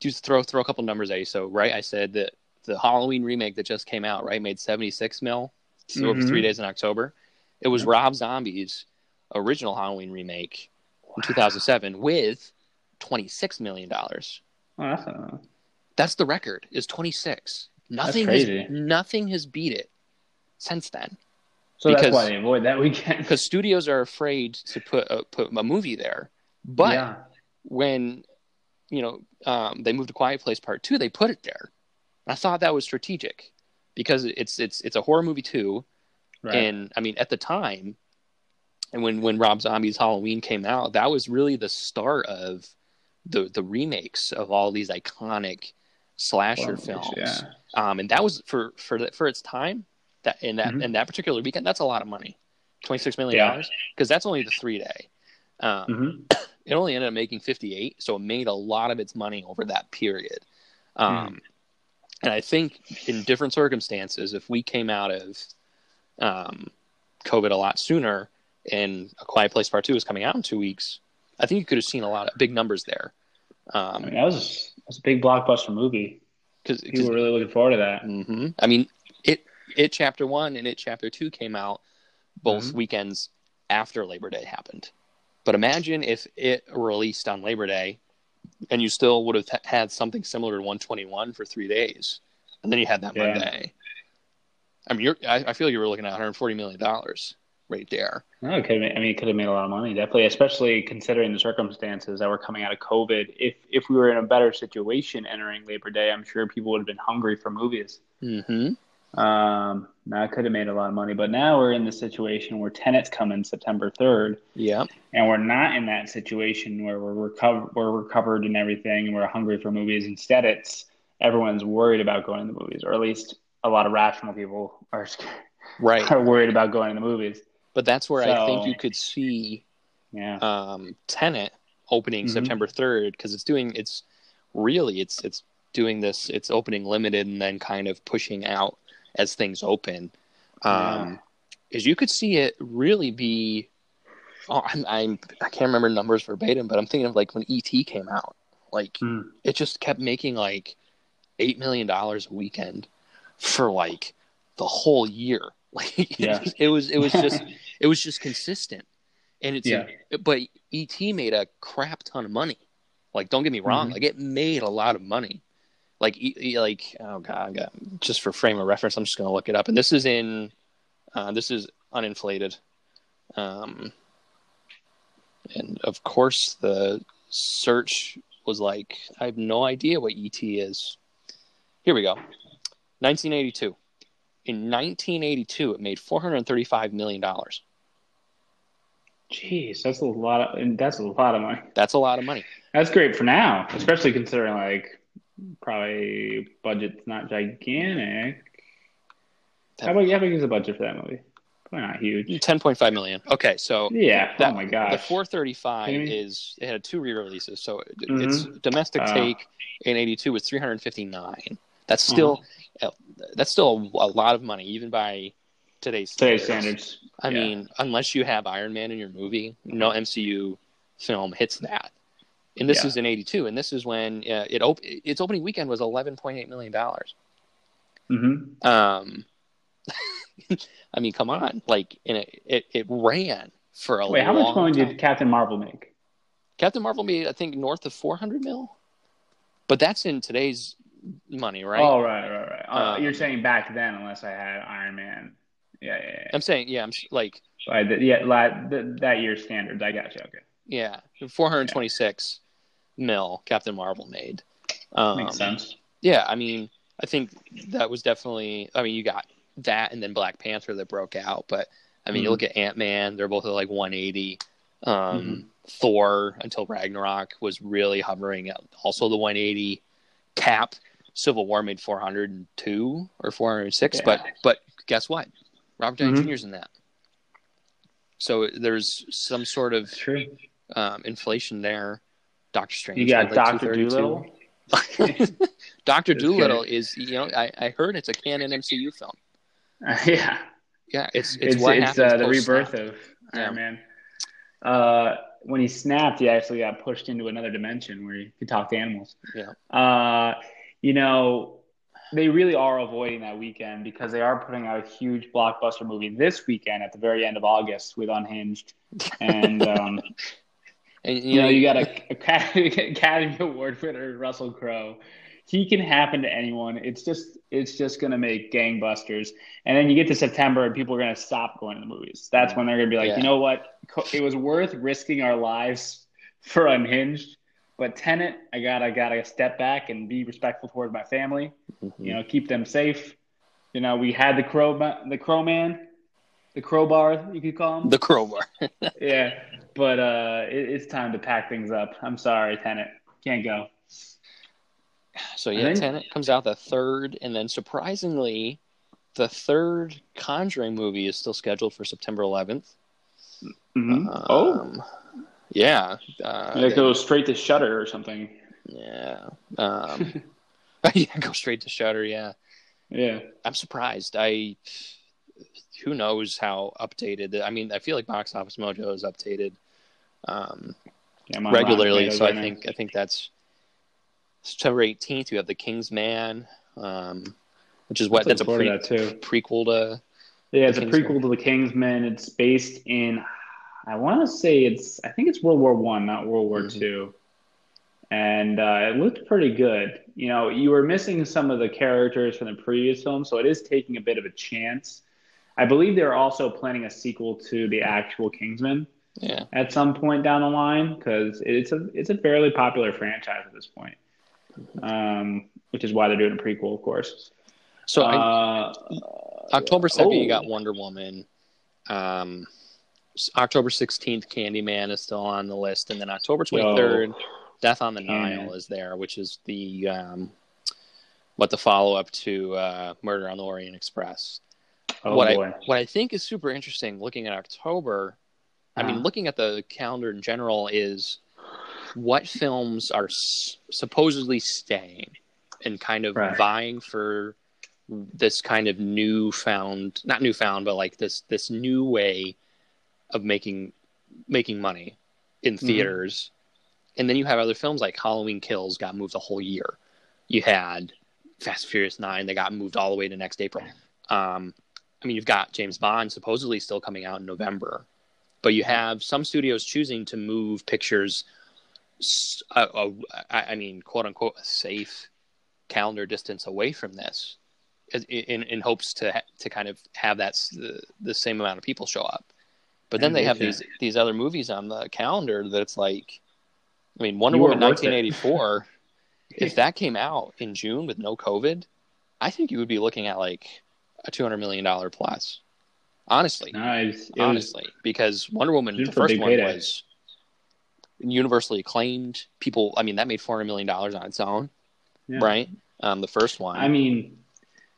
just throw throw a couple numbers at you. So right, I said that the Halloween remake that just came out right made 76 mil. So over Mhm. three days in October. It was. Rob Zombie's original Halloween remake in 2007 with 26 million dollars. Oh, that's the record. Is 26. Nothing has, nothing has beat it since then. so that's Because- why they avoid that weekend. because studios are afraid to put a, put a movie there. But yeah, when you know um, they moved to Quiet Place Part Two, they put it there. I thought that was strategic because it's it's it's a horror movie too, right. and I mean at the time, and when when Rob Zombie's Halloween came out, that was really the start of the the remakes of all these iconic slasher films. Yeah. Um, and that was for for the, for its time that in that Mhm. in that particular weekend, that's a lot of money, twenty six million Yeah. dollars, because that's only the three day. Um, hmm It only ended up making fifty eight, so it made a lot of its money over that period. Um, And I think in different circumstances, if we came out of um, COVID a lot sooner, and A Quiet Place Part Two was coming out in two weeks, I think you could have seen a lot of big numbers there. I Um, mean, that was that was a big blockbuster movie. because People were really looking forward to that. hmm I mean, it it chapter one and it chapter two came out both Mhm. weekends after Labor Day happened. But imagine if it released on Labor Day, and you still would have had something similar to 121 for three days, and then you had that Yeah. Monday. I mean, you're, I, I feel you were looking at 140 million dollars right there. No, it could have, I mean, it could have made a lot of money, definitely, especially considering the circumstances that were coming out of COVID. If if we were in a better situation entering Labor Day, I'm sure people would have been hungry for movies. Mm-hmm. Um, that could have made a lot of money, but now we're in the situation where Tenet's come in September 3rd, Yeah. and we're not in that situation where we're recovered, we're recovered and everything, and we're hungry for movies. Instead, it's everyone's worried about going to the movies, or at least a lot of rational people are scared, Right. are worried about going to the movies. But that's where I think you could see Yeah. um, Tenet opening Mhm. September third because it's doing it's really it's it's doing this it's opening limited and then kind of pushing out as things open. Um, Is you could see it really be. Oh, I'm, I'm I can't remember numbers verbatim, but I'm thinking of like when ET came out, like Mm. it just kept making like eight million dollars a weekend for like the whole year. Like Yeah. it was it was just it was just consistent, and it's Yeah. but ET made a crap ton of money. Like don't get me wrong, Mhm. like it made a lot of money. Like like oh god, just for frame of reference, I'm just gonna look it up, and this is in uh, this is uninflated. Um, and of course, the search was like, I have no idea what ET is. Here we go. 1982. In 1982, it made 435 million dollars. Jeez, that's a lot of and that's a lot of money. That's a lot of money. That's great for now, especially considering like probably budget's not gigantic. How about how big is the budget for that movie? Probably not huge. 10.5 million. Okay, so Yeah. that- oh my gosh. the 435 Kidding me? is it had two re-releases, so it- Mhm. its domestic Uh. take in 82 was 359. That's still Uh-huh. that's still a, a lot of money, even by today's Today's standards. I yeah. mean, unless you have Iron Man in your movie, no MCU film hits that. And this Yeah. is in '82, and this is when uh, it op- its opening weekend was 11.8 million dollars. Mm-hmm. Um, I mean, come on, like, and it, it, it ran for a Wait, how much money did Captain Marvel make? Captain Marvel made, I think, north of 400 mil, but that's in today's money, right? Oh, right, right, right. Uh, Um, you're saying back then, unless I had Iron Man. Yeah, yeah, yeah. I'm saying, yeah, I'm like, th- yeah, la- th- that year's standards. I got you. Okay, yeah, 426 mil Captain Marvel made. Um, makes sense. Yeah, I mean, I think that was definitely. I mean, you got that, and then Black Panther that broke out. But I mean, you Mhm. look at Ant Man; they're both at like 180. Um, Mhm. Thor until Ragnarok was really hovering at also the 180. Cap Civil War made 402 or 406, Yeah. but but guess what? Robert Downey Mhm. Jr.'s in that. So there's some sort of um, inflation there. Doctor Strange. You got like, Doctor Doolittle. Doctor Doolittle is you know I, I heard it's a canon MCU film. yeah, Yeah, it's it's, it's what it's uh, the rebirth of Yeah. Man. Uh, when he snapped, he actually got pushed into another dimension where he could talk to animals. Yeah. Uh, you know, they really are avoiding that weekend because they are putting out a huge blockbuster movie this weekend at the very end of August with Unhinged, and um, And you know you got a Academy, Academy Award winner Russell Crowe. He can happen to anyone. It's just it's just gonna make gangbusters. And then you get to September and people are gonna stop going to the movies. That's when they're gonna be like, Yeah. you know what? It was worth risking our lives for Unhinged. But Tenet, I gotta gotta step back and be respectful towards my family. Mm-hmm. You know, keep them safe. You know, we had the crow the crow man, the crowbar, you could call him. the crowbar. Yeah, but uh, it, it's time to pack things up. I'm sorry, Tenet, can't go. So yeah, then- Tenet comes out the third, and then surprisingly, the third Conjuring movie is still scheduled for September 11th. Mm-hmm. Um, yeah, uh, it goes straight to Shutter or something. yeah, um, yeah, go straight to Shutter. Yeah, Yeah, I'm surprised. I who knows how updated. I mean, I feel like Box Office Mojo is updated um, yeah I'm on Rotten regularly, so I now. think I think that's September 18th. You have The King's Man, um, which is what that's a pre- that too. prequel to. Yeah, it's a prequel to the Kingsman. It's based in, I want to say it's, I think it's World War One, not World War Mhm. Two, and uh, it looked pretty good. You know, you were missing some of the characters from the previous film, so it is taking a bit of a chance. I believe they're also planning a sequel to the actual Kingsman Yeah, at some point down the line because it's a it's a fairly popular franchise at this point, um, which is why they're doing a prequel, of course. so I, uh, October 2nd, you oh. got Wonder Woman. Um, October 16th, Candyman is still on the list. And then October 23rd, Death on the Nile Candyman. is there, which is the um, what the follow up to uh, Murder on the Orient Express. oh what boy. I what I think is super interesting looking at October, I mean, Uh-huh. looking at the calendar in general, is what films are s- supposedly staying and kind of Right. vying for this kind of newfound, not newfound, but like this this new way of making making money in Mm-hmm. theaters. And then you have other films like Halloween Kills got moved a whole year. You had Fast and Furious Nine that got moved all the way to next April. Um, I mean, you've got James Bond supposedly still coming out in November, but you have some studios choosing to move pictures. Uh, uh, I I mean, quote unquote, a safe calendar distance away from this, in, in, hopes to ha- to kind of have that the same amount of people show up. But then they have these these other movies on the calendar that's like, I mean, Wonder You Woman weren't worth it. 1984. if that came out in June with no COVID, I think you would be looking at like a two hundred million dollar plus. Honestly, No, it was, honestly, because Wonder Woman, the first one payday. was universally acclaimed. People, I mean, that made four hundred million dollars on its own, Yeah. right? Um, the first one, I mean,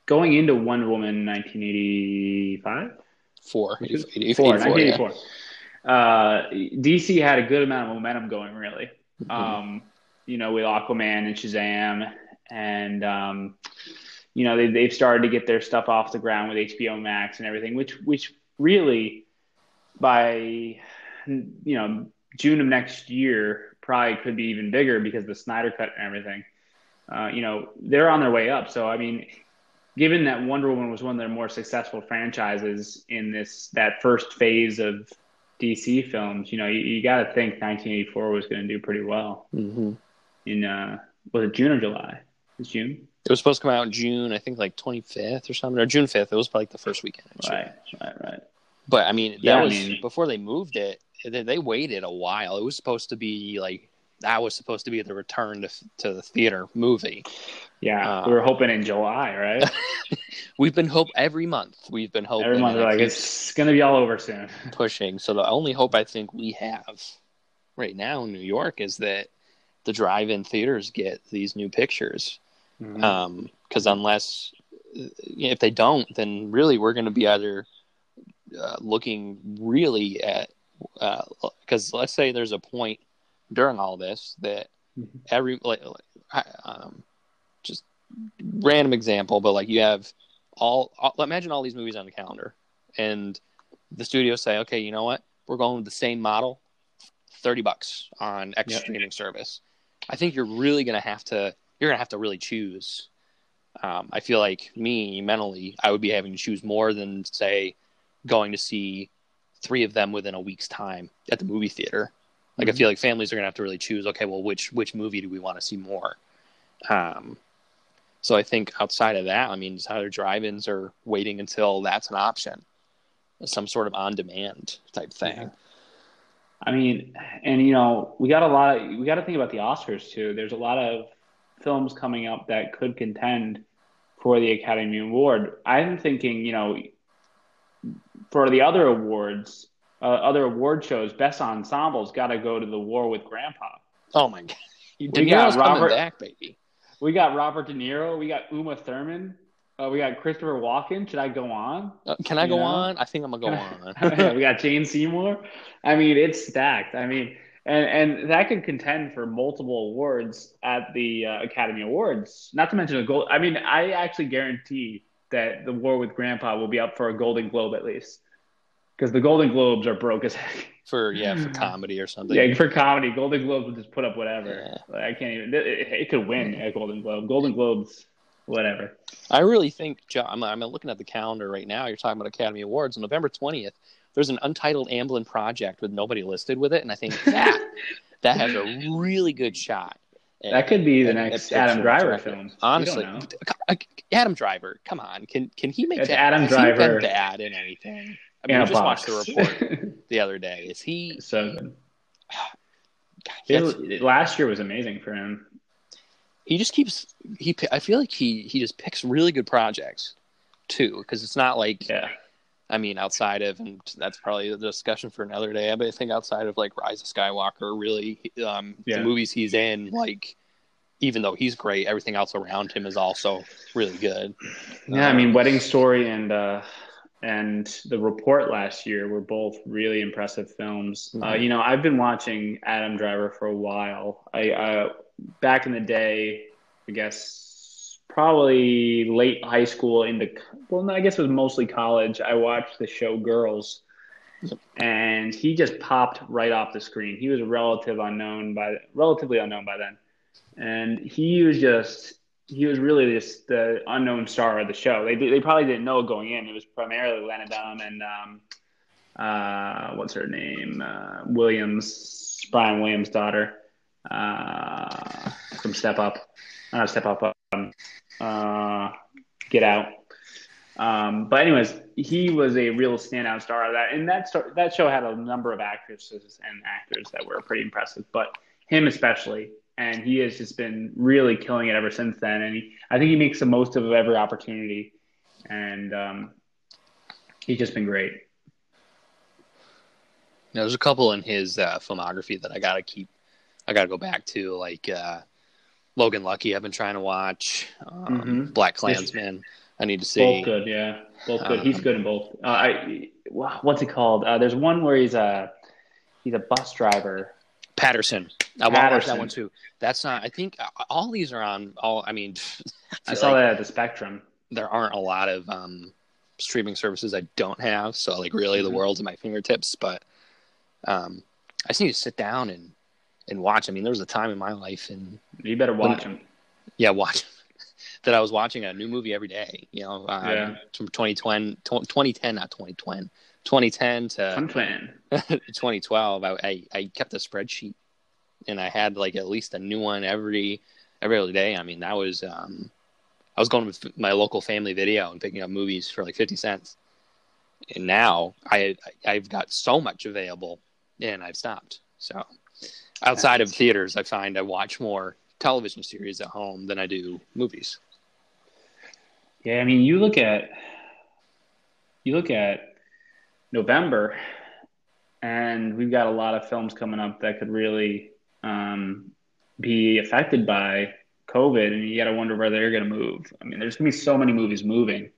going into Wonder Woman 1985, four, Which is 84, four, 84, yeah. Uh, DC had a good amount of momentum going, really. Mhm. Um, you know, with Aquaman and Shazam, and um, you know they they've started to get their stuff off the ground with HBO Max and everything, which which really by you know June of next year probably could be even bigger because the Snyder cut and everything. Uh, you know, they're on their way up. So I mean, given that Wonder Woman was one of their more successful franchises in this that first phase of DC films, you know, you, you got to think 1984 was going to do pretty well Mhm. in uh, was it June or July? It's June, It was supposed to come out in June, I think, like twenty fifth or something, or June fifth. It was like the first weekend. right? Right, right. But I mean, that Yeah, I was mean- before they moved it. They, they waited a while. It was supposed to be like that was supposed to be the return to to the theater movie. Yeah, Uh, we were hoping in July, right? We've been hope every month. We've been hoping. Every month like, it's going to be all over soon. pushing. So the only hope I think we have right now in New York is that the drive-in theaters get these new pictures. Because unless if they don't, then really we're going to be either uh, looking really at because let's say there's a point during all this that Mhm. every like like, um, just random example, but like you have all, all imagine all these movies on the calendar, and the studios say, okay, you know what, we're going with the same model, thirty bucks on X Yep. streaming service. I think you're really gonna have to you're gonna have to really choose. Um, I feel like me mentally, I would be having to choose more than say going to see three of them within a week's time at the movie theater. Like I Mhm. feel like families are gonna have to really choose. Okay, well, which which movie do we want to see more? Um, so I think outside of that, I mean, it's either drive-ins or waiting until that's an option, some sort of on-demand type thing. Yeah. I mean, and you know, we got a lot of we got to think about the Oscars too. There's a lot of films coming up that could contend for the Academy Award. I'm thinking, you know, for the other awards, uh, other award shows, best ensembles got to go to the War with Grandpa. Oh my god, We got Robert- back, baby. We got Robert De Niro. We got Uma Thurman. Uh, we got Christopher Walken. Should I go on? Uh, can I You go know? on? I think I'm gonna go on. we got Jane Seymour. I mean, it's stacked. I mean, and and that could contend for multiple awards at the uh, Academy Awards. Not to mention a gold. I mean, I actually guarantee that the War with Grandpa will be up for a Golden Globe at least, because the Golden Globes are broke as heck. for yeah, for hmm. comedy or something. Yeah, for comedy, Golden Globes will just put up whatever. Yeah. Like, I can't even. It, it could win hmm. a Golden Globe. Golden Globes, whatever. I really think, John, I'm, I'm looking at the calendar right now. You're talking about Academy Awards on November 20th. There's an untitled Amblin project with nobody listed with it, and I think that that has a really good shot. at- That could be the at- next at Adam picture Driver director. film. Honestly. Adam Driver, come on, can can he make It's that? Adam Driver. He been bad in anything? I mean, a just watched the report the other day. Is he? so good. It- last year was amazing for him. he just keeps he. I feel like he he just picks really good projects too, because it's not like Yeah. I mean, outside of, and that's probably the discussion for another day. But I think outside of like Rise of Skywalker, really, um, Yeah. the movies he's in, like, even though he's great, everything else around him is also really good. Yeah, I Um, mean, Wedding Story and uh, and The Report last year were both really impressive films. Uh, Mhm. you know, I've been watching Adam Driver for a while. I uh, back in the day, I guess probably late high school into well, no, I guess it was mostly college. I watched the show Girls, and he just popped right off the screen. He was a relative unknown by relatively unknown by then, and he was just he was really just the unknown star of the show. They they probably didn't know going in. It was primarily Lena Dunham and um, uh, what's her name, uh, Williams, Brian Williams' daughter uh, from Step Up, not Step Up, um, uh, Get Out. Um, but anyways, he was a real standout star of that, and that star, that show had a number of actresses and actors that were pretty impressive, but him especially. And he has just been really killing it ever since then. And he, I think he makes the most of every opportunity, and um, he's just been great. Now, there's a couple in his uh, filmography that I gotta keep. I gotta go back to, like uh, Logan Lucky. I've been trying to watch um, Mm-hmm. Black Klansman. I need to see. Both good, yeah, both good. he's Um, good in both. Uh, I, what's it called? Uh, there's one where he's a he's a bus driver. Paterson. I want to watch that one too. That's not. I think uh, all these are on. All. I mean, I feel saw like that at the Spectrum. there aren't a lot of um, streaming services I don't have. So like, really, the Mhm. world's at my fingertips. But um, I just need to sit down and and watch. I mean, there was a time in my life and You better watch him. yeah, watch that I was watching a new movie every day. You know, uh, Yeah. from 2020, 2010, not 2020, 2010 to 2012. I, I I kept a spreadsheet, and I had like at least a new one every every other day. I mean, that was um, I was going with my local family video and picking up movies for like 50 cents. And now I I've got so much available, and I've stopped. So outside of theaters, I find I watch more television series at home than I do movies. Yeah, I mean, you look at you look at November, and we've got a lot of films coming up that could really um, be affected by COVID, and you got to wonder where they're going to move. I mean, there's going to be so many movies moving,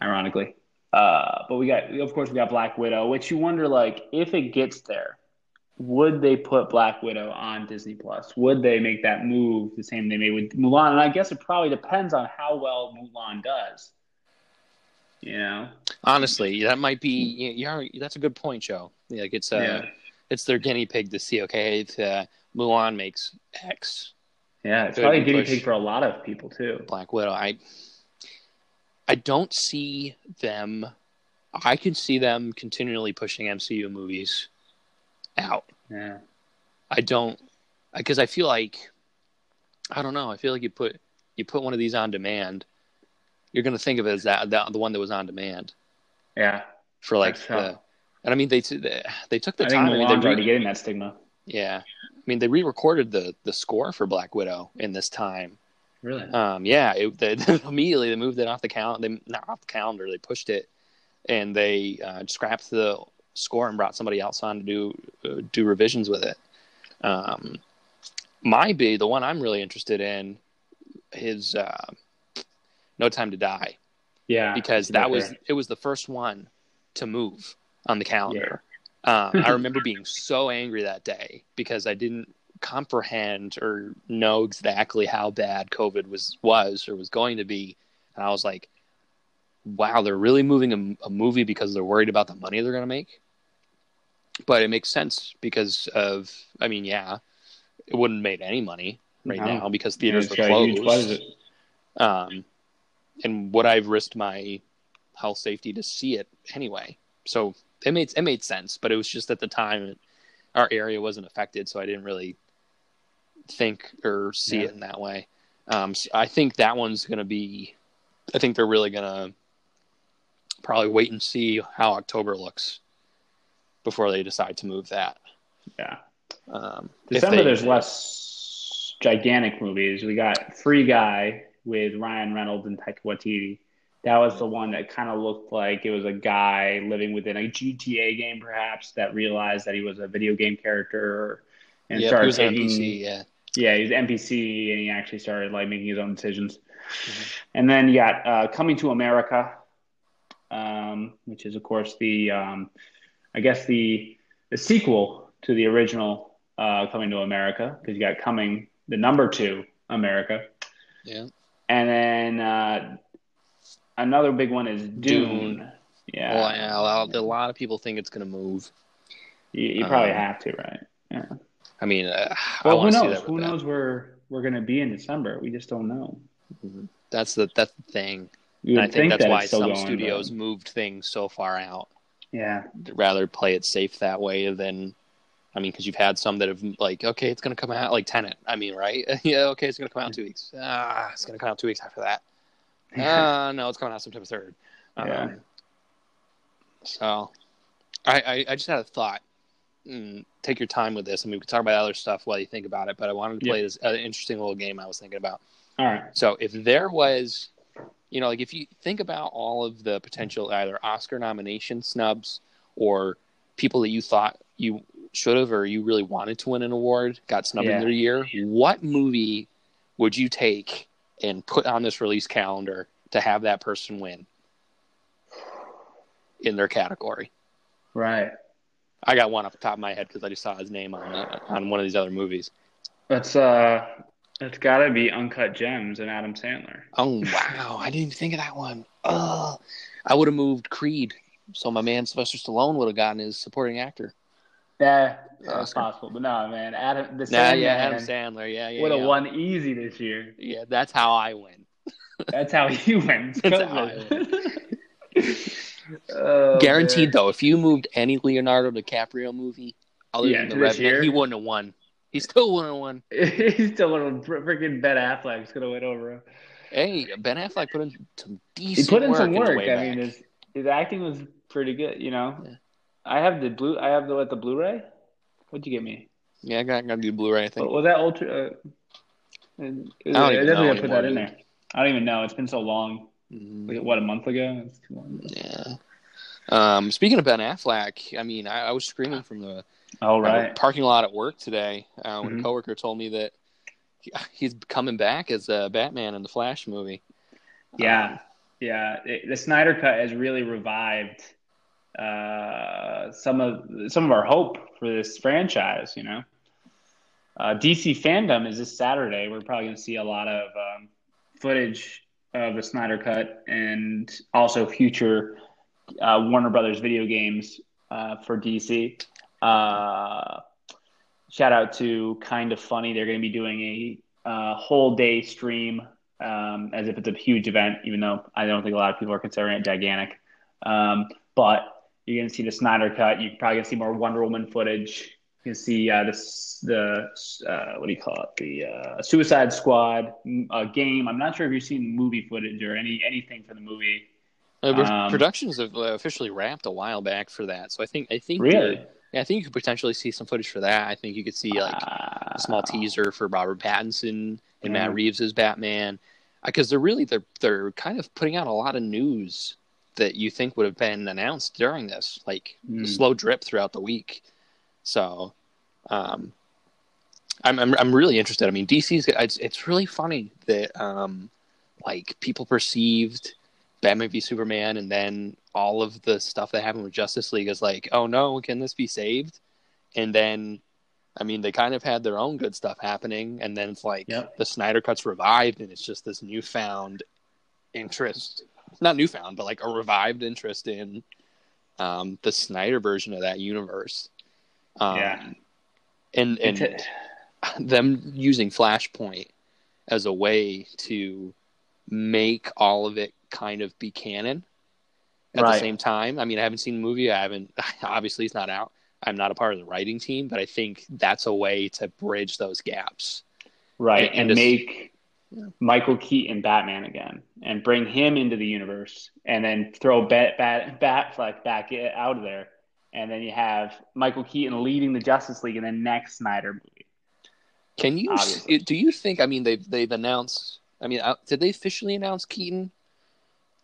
ironically. Uh, but we got, of course, we got Black Widow, which you wonder, like, if it gets there, would they put Black Widow on Disney Plus? Would they make that move the same they made with Mulan? And I guess it probably depends on how well Mulan does. You know, Honestly, that might be you you that's a good point, Joe. Like it's uh, Yeah. it's their guinea pig to see. Okay, if uh, Mulan makes X, yeah, it's probably a guinea pig for a lot of people too. Black Widow. I I don't see them. I can see them continually pushing MCU movies out. Yeah, I don't because I feel like I don't know. I feel like you put you put one of these on demand, you're going to think of it as that, that the one that was on demand yeah. for like the. And I mean they they, they took the I time. I mean, Mulan's they already re- getting that stigma. yeah. I mean they re-recorded the the score for Black Widow in this time. Really? Um, yeah, it, they, immediately they moved it off the calendar. They not off the calendar. They pushed it, and they uh, scrapped the score and brought somebody else on to do uh, do revisions with it. Um, my be the one I'm really interested in is uh, No Time to Die yeah, because that was it was the first one to move on the calendar. Um, I remember being so angry that day because I didn't comprehend or know exactly how bad COVID was was or was going to be, and I was like, "Wow, they're really moving a, a movie because they're worried about the money they're going to make." But it makes sense because of, I mean, yeah, it wouldn't have made any money right No. now because theaters were got a huge closed. Um, and would I've risked my health safety to see it anyway? So it made it made sense, but it was just at the time our area wasn't affected, so I didn't really think or see Yeah. it in that way. Um, so I think that one's going to be. I think they're really going to probably wait and see how October looks before they decide to move that. Yeah. Um, December, they- there's less gigantic movies. We got Free Guy with Ryan Reynolds and Taika Waititi. That was the one that kind of looked like it was a guy living within a GTA game, perhaps, that realized that he was a video game character and yeah, he started taking. NPC, yeah. Yeah, he was NPC, and he actually started like making his own decisions. Mhm. And then you got uh, Coming to America, um, which is of course the, um, I guess the the sequel to the original uh, Coming to America, because you got Coming the number two America, Yeah. And then uh, another big one is Dune. Dune. Yeah, Well, yeah, a lot- of people think it's going to move. you, you probably Um, have to, right? Yeah. I mean, uh, I Well, who want see knows? Who that. knows where we're going to be in December? We just don't know. That's the that's the thing. You And I think, that's that why some going, studios but- moved things so far out. Yeah, They'd rather play it safe that way than, I mean, because you've had some that have like, okay, it's going to come out like Tenet. I mean, right? yeah, okay, it's going to come out in two weeks. Ah, it's going to come out two weeks after that. Ah, no, it's coming out September third. Um, Yeah. So, I, I I just had a thought. mm, take your time with this. I mean, we can talk about other stuff while you think about it, but I wanted to play this uh, interesting little game I was thinking about. All right. So if there was, you know, like if you think about all of the potential either Oscar nomination snubs or people that you thought you should have or you really wanted to win an award got snubbed Yeah. in their year, what movie would you take and put on this release calendar to have that person win in their category? Right. I got one off the top of my head because I just saw his name on uh, on one of these other movies. That's uh, it's got to be Uncut Gems and Adam Sandler. Oh wow, I didn't even think of that one. Oh, I would have moved Creed, so my man Sylvester Stallone would have gotten his supporting actor. Yeah, that's Oscar. possible. But no, man, Adam the Nah, Sandman yeah, Adam Sandler. Yeah, yeah, would have yeah. won easy this year. Yeah, that's how I win. That's how he wins. That's how I Oh, Guaranteed man. though, if you moved any Leonardo DiCaprio movie other Yeah, than the to this Revenant, year? he wouldn't have won. He still wouldn't have won. He's still a freaking Ben Affleck's gonna win over him. Hey, Ben Affleck put in some decent. He put in work some work. I back. mean, his his acting was pretty good. You know, Yeah. I have the blue. I have the what the Blu-ray. What'd you get me? yeah, I got got do Blu-ray. I think. Was that ultra? Uh, and- I, don't even know put that in there. I don't even know. It's been so long. Mhm. Like, what a month ago? It's too long. Yeah. Um, speaking of Ben Affleck, I mean, I, I was screaming from the Oh uh, parking lot at work today uh, when Mhm. a coworker told me that he- he's coming back as uh, Batman in the Flash movie. Yeah, Um, yeah. It- the Snyder Cut has really revived uh, some of some of our hope for this franchise. You know, uh, DC fandom is this Saturday. We're probably going to see a lot of um, footage of the Snyder Cut and also future uh, Warner Brothers video games uh, for DC. Uh, shout out to Kind of Funny. They're going to be doing a whole day stream um, as if it's a huge event, even though I don't think a lot of people are considering it gigantic. Um, but you're going to see the Snyder Cut. You're probably going to see more Wonder Woman footage. You can see uh, this the uh, what do you call it? The uh, Suicide Squad uh, game. I'm not sure if you've seen movie footage or any anything for the movie. uh, Um, productions have uh, officially wrapped a while back for that, so I think I think Really? yeah, I think you could potentially see some footage for that. I think you could see like a small teaser for Robert Pattinson and Matt Reeves as Batman, because they're really they're they're kind of putting out a lot of news that you think would have been announced during this, like Hmm. slow drip throughout the week. So, um, I'm, I'm I'm really interested. I mean, DC's it's it's really funny that um, like people perceived Batman v Superman, and then all of the stuff that happened with Justice League is like, oh no, can this be saved? And then, I mean, they kind of had their own good stuff happening, and then it's like Yep. the Snyder Cuts revived, and it's just this newfound interest, not newfound, but like a revived interest in um, the Snyder version of that universe. Um, Yeah. and and them using Flashpoint as a way to make all of it kind of be canon at the same time. I mean, I haven't seen the movie. I haven't. Obviously, it's not out. I'm not a part of the writing team, but I think that's a way to bridge those gaps. right and and, just- make Michael Keaton Batman again and bring him into the universe and then throw Bat Bat Batfleck back out of there and then you have Michael Keaton leading the Justice League in the next Snyder movie. Can you? Obviously. Do you think? I mean, they've they've announced. I mean, uh, did they officially announce Keaton?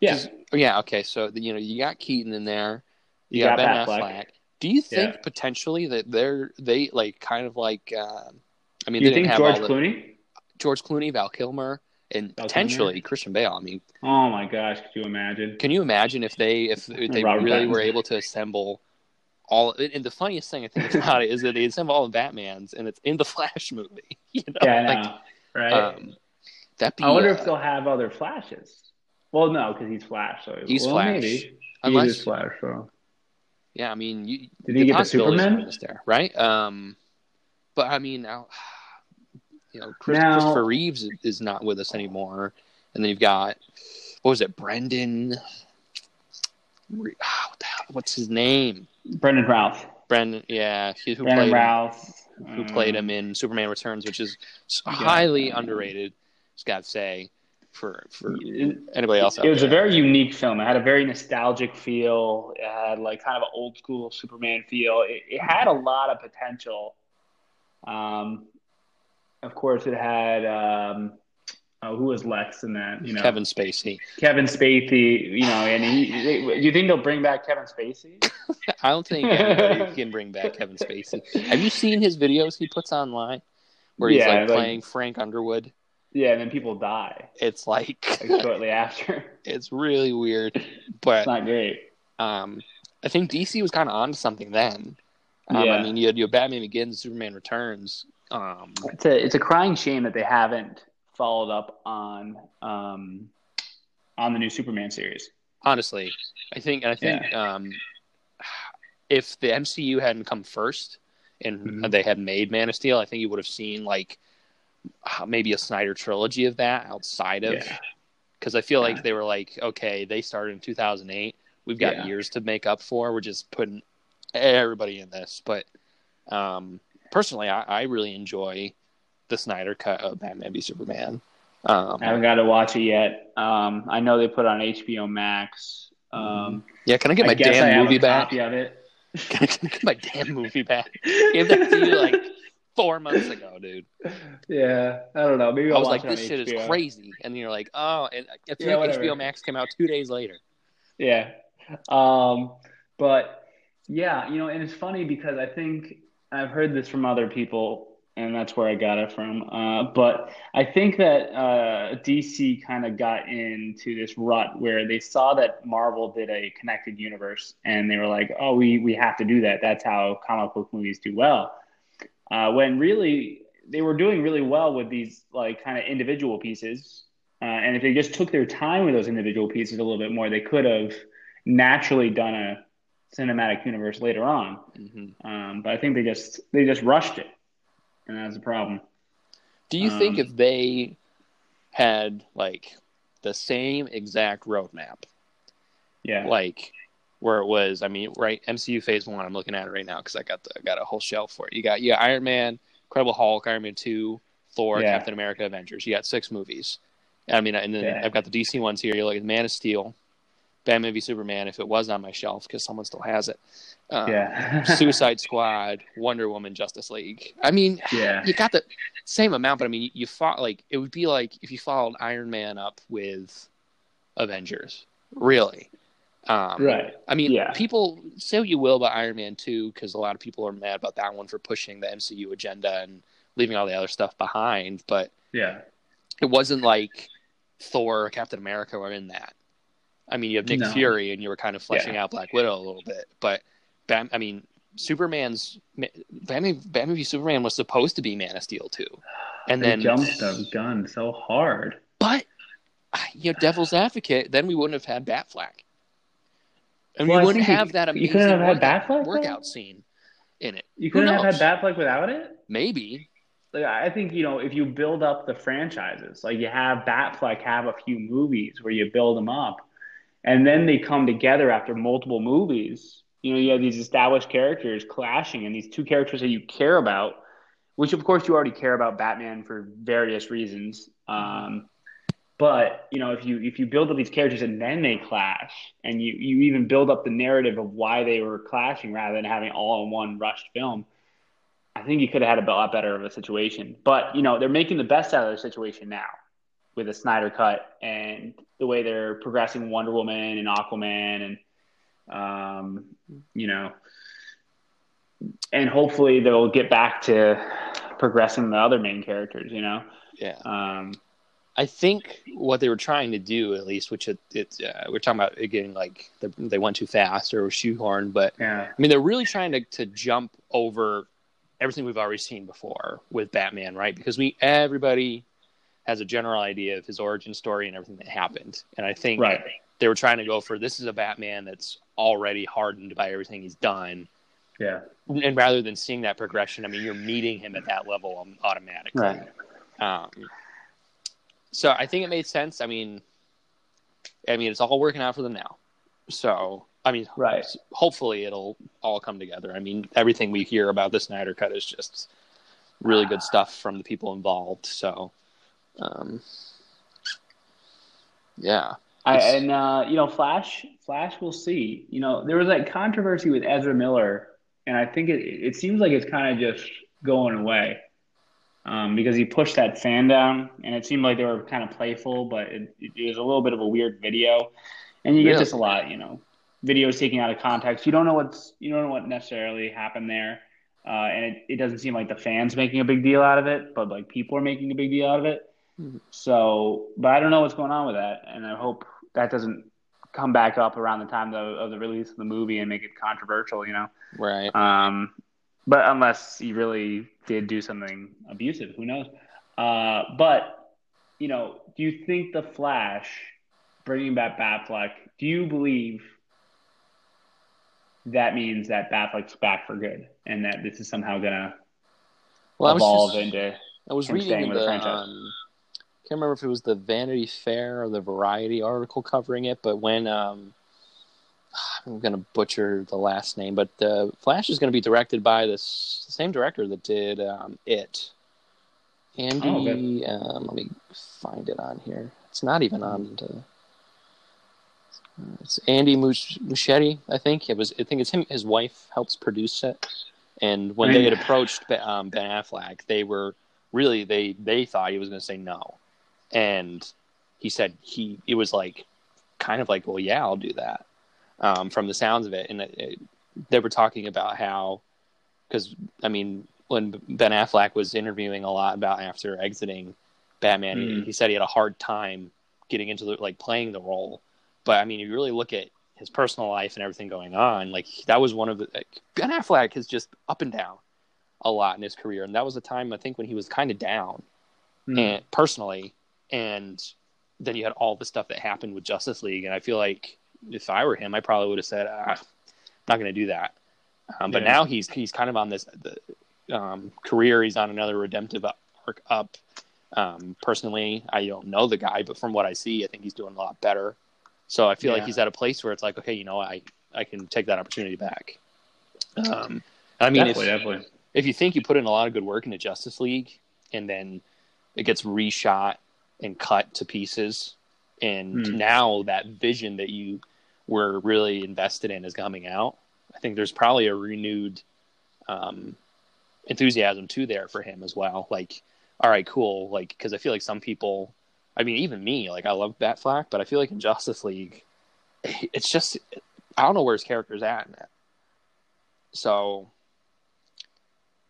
Yeah, Oh, yeah. Okay. So you know, you got Keaton in there. You, You got, got Ben Batfleck. Affleck. Do you think Yeah. potentially that they're they like kind of like? Um, I mean, you they didn't think have George the, Clooney? George Clooney, Val Kilmer, and Val potentially Kilmer? Christian Bale. I mean, Oh my gosh, could you imagine? can you imagine if they if they Robert really were able to assemble all? And the funniest thing I think about it is that they assemble all the Batman's, and it's in the Flash movie. You know, Yeah, I like, know, right? um, that'd. I wonder uh, if they'll have other Flashes. Well, no, because he's Flash. So He's well, Flash. Maybe. Unless- he is Flash. So Yeah, I mean, you, Did he get the Superman? there, right? Um, but I mean, now, you know, Chris, Now- Christopher Reeves is not with us anymore, and then you've got what was it, Brandon? Re- ah, what the hell, what's his name? Brandon Routh. Brandon, yeah, who Brandon played him, Routh. who played um, him in Superman Returns, which is Yeah. highly underrated. Just got to say, for for anybody else. it was there. a very unique film. It had a very nostalgic feel. It had like kind of an old school Superman feel. It, it had a lot of potential. Um, of course, it had um, oh, who was Lex in that? You know, Kevin Spacey. Kevin Spacey. You know, and he. They, do you think they'll bring back Kevin Spacey? I don't think anybody can bring back Kevin Spacey. Have you seen his videos he puts online where he's yeah, like, like playing Frank Underwood? Yeah, and then people die. It's like, like shortly after. It's really weird, but it's not great. Um, I think DC was kind of onto something then. Um, yeah. I mean, you had, you had Batman Begins, Superman Returns. Um, it's a it's a crying shame that they haven't followed up on um, on the new Superman series. Honestly, I think I think yeah. um, if the MCU hadn't come first and mm-hmm. they had made Man of Steel, I think you would have seen like uh, maybe a Snyder trilogy of that outside of because yeah. I feel yeah. like they were like, okay, they started in 2008. We've got years to make up for. We're just putting everybody in this. But um, personally, I, I, really enjoy the Snyder cut of Batman v Superman. Um, I haven't got to watch it yet. Um, I know they put on HBO Max. Um, yeah, can I get my I damn movie back? Of it. Can I, can I get my damn movie back? Gave that to you like four months ago, dude. Yeah, I don't know. Maybe I'll i was like, this shit HBO. is crazy, and you're like, oh, and yeah, HBO Max came out two days later. Yeah, um, but yeah, you know, and it's funny because I think I've heard this from other people, and that's where I got it from. Uh, but I think that uh, DC kind of got into this rut where they saw that Marvel did a connected universe, and they were like, oh, we we have to do that. That's how comic book movies do well uh, when really they were doing really well with these like kind of individual pieces. Uh, and if they just took their time with those individual pieces a little bit more, they could have naturally done a cinematic universe later on. Mm-hmm. Um, but I think they just they just rushed it, and that's a problem. Do you um, think if they had like the same exact roadmap, yeah, like where it was. I mean, right, MCU Phase One. I'm looking at it right now because I got the I got a whole shelf for it. You got yeah, Iron Man, Incredible Hulk, Iron Man Two, Thor, yeah. Captain America, Avengers. You got six movies. I mean, and then yeah. I've got the DC ones here. You look at Man of Steel, Batman v Superman. If it was on my shelf, because someone still has it. Um, yeah. Suicide Squad, Wonder Woman, Justice League. I mean, yeah, you got the same amount, but I mean, you fought like it would be like if you followed Iron Man up with Avengers. Really, um, right. I mean, yeah. people say what you will about Iron Man 2 because a lot of people are mad about that one for pushing the MCU agenda and leaving all the other stuff behind. But yeah, it wasn't like Thor or Captain America were in that. I mean, you have Nick no. Fury and you were kind of fleshing yeah. out Black Widow a little bit. But, Bam, I mean, Superman's Batman, Batman v Superman was supposed to be Man of Steel too, and they then jumped the gun so hard. But you know, Devil's Advocate, then we wouldn't have had Batfleck. And well, you wouldn't have you, that amazing you couldn't have had workout, Batfleck, workout scene in it. You couldn't have had Batfleck without it? Maybe. Like I think, you know, if you build up the franchises, like you have Batfleck have a few movies where you build them up and then they come together after multiple movies. You know, you have these established characters clashing and these two characters that you care about, which of course you already care about Batman for various reasons. Um, but you know, if you if you build up these characters and then they clash, and you you even build up the narrative of why they were clashing rather than having all in one rushed film, I think you could have had a lot better of a situation. But you know, they're making the best out of the situation now with the Snyder cut and the way they're progressing Wonder Woman and Aquaman and um, you know, and hopefully they'll get back to progressing the other main characters. You know, yeah. Um, I think what they were trying to do, at least, which it, it's uh, we're talking about again, like the, they went too fast or shoehorned, but yeah. I mean they're really trying to to jump over everything we've already seen before with Batman, right? Because we everybody has a general idea of his origin story and everything that happened, and I think right. they were trying to go for this is a Batman that's already hardened by everything he's done. Yeah, and rather than seeing that progression, I mean, you're meeting him at that level automatically. Right. Um, so I think it made sense. I mean, I mean, it's all working out for them now. So I mean, right. Hopefully, it'll all come together. I mean, everything we hear about the Snyder Cut is just really good stuff from the people involved. So, um, Yeah. I, and uh, you know, Flash, Flash, we'll see. You know, there was like controversy with Ezra Miller, and I think it it seems like it's kind of just going away um, because he pushed that fan down, and it seemed like they were kind of playful, but it, it was a little bit of a weird video, and you get Really? just a lot, you know, videos taken out of context. You don't know what's you don't know what necessarily happened there. Uh, and it, it doesn't seem like the fans making a big deal out of it, but like people are making a big deal out of it. So, but I don't know what's going on with that, and I hope that doesn't come back up around the time of, of the release of the movie and make it controversial, you know. Right. Um, but unless he really did do something abusive, who knows? Uh, but you know, do you think the Flash bringing back Batfleck? Do you believe that means that Batfleck's back for good, and that this is somehow gonna Well, I was evolve just- into? I was reading staying in with the the, franchise. um, can't remember if it was the Vanity Fair or the Variety article covering it, but when um, I'm gonna butcher the last name, but the Flash is gonna be directed by this the same director that did um, it. Andy, um, let me find it on here. It's not even on the. It's Andy Mus- Muschietti, I think. It was. I think it's him. His wife helps produce it. And when they had approached um, Ben Affleck, they were really they they thought he was going to say no, and he said he it was like kind of like well yeah I'll do that um, from the sounds of it, and it, it, they were talking about how because I mean when Ben Affleck was interviewing a lot about after exiting Batman, he, Mhm. he said he had a hard time getting into the like playing the role, but I mean if you really look at his personal life and everything going on, like that was one of the like, Ben Affleck is just up and down a lot in his career, and that was a time I think when he was kind of down Hmm. and personally, and then you had all the stuff that happened with Justice League, and I feel like if I were him, I probably would have said, ah, "I'm not going to do that." Um, but Yeah. now he's he's kind of on this the, um, career. He's on another redemptive arc up. Um, personally, I don't know the guy, but from what I see, I think he's doing a lot better. So I feel like he's at a place where it's like, okay, you know, I I can take that opportunity back. Um, I mean, if, definitely, definitely. if you think you put in a lot of good work into Justice League and then it gets reshot and cut to pieces, and Hmm. now that vision that you were really invested in is coming out, I think there's probably a renewed um, enthusiasm too there for him as well. Like, all right, cool. Like, because I feel like some people, I mean, even me, like I love Batfleck, but I feel like in Justice League, it's just I don't know where his character's at in it. So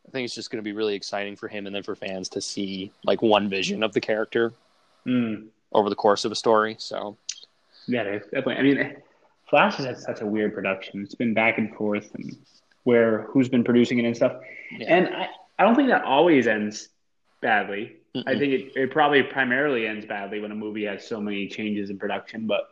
I think it's just going to be really exciting for him and then for fans to see like one vision of the character Hmm. over the course of a story. So Yeah, definitely. I mean, Flash has had such a weird production. It's been back and forth, and where who's been producing it and stuff. yeah. And I, I don't think that always ends badly. I Mm-mm. think it, it probably primarily ends badly when a movie has so many changes in production. But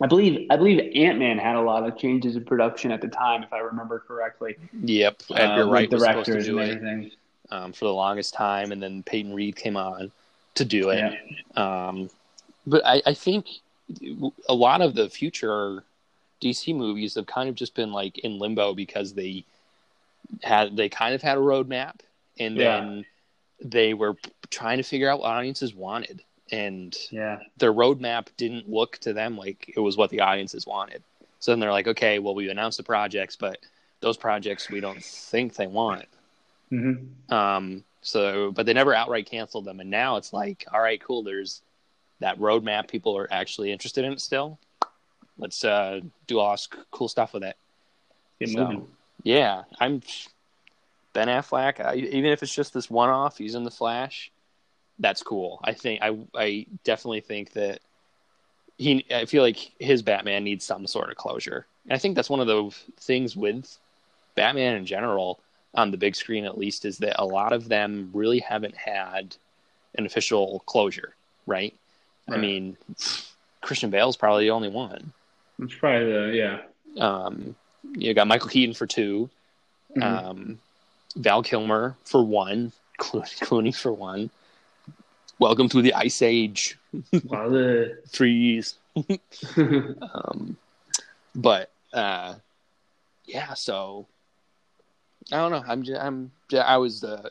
I believe I believe Ant Man had a lot of changes in production at the time, if I remember correctly. yep, Uh, with was supposed to directors and it everything. um, for the longest time, and then Peyton Reed came on to do it. Yeah. Um, but I, I think a lot of the future DC movies have kind of just been like in limbo because they had they kind of had a roadmap, and Yeah. then they were trying to figure out what audiences wanted, and Yeah. their roadmap didn't look to them like it was what the audiences wanted. So then they're like, okay, well, we announced the projects, but those projects we don't think they want. hmm Um, so, but they never outright canceled them, and now it's like, all right, cool. There's that roadmap. People are actually interested in it still. Let's uh, do all this cool stuff with it. Get So, moving. Yeah, I'm Ben Affleck. I, even if it's just this one-off, he's in the Flash. That's cool. I think I I definitely think that he. I feel like his Batman needs some sort of closure. And I think that's one of the things with Batman in general on the big screen, at least, is that a lot of them really haven't had an official closure. Right? I mean, Christian Bale's probably the only one. It's probably the yeah. Um, you got Michael Keaton for 2 Mhm. um, Val Kilmer for one, Clo- Clooney for one. Welcome to the Ice Age. Wow, the Freeze. Um, but uh, yeah, so I don't know. I'm just, I'm I was uh,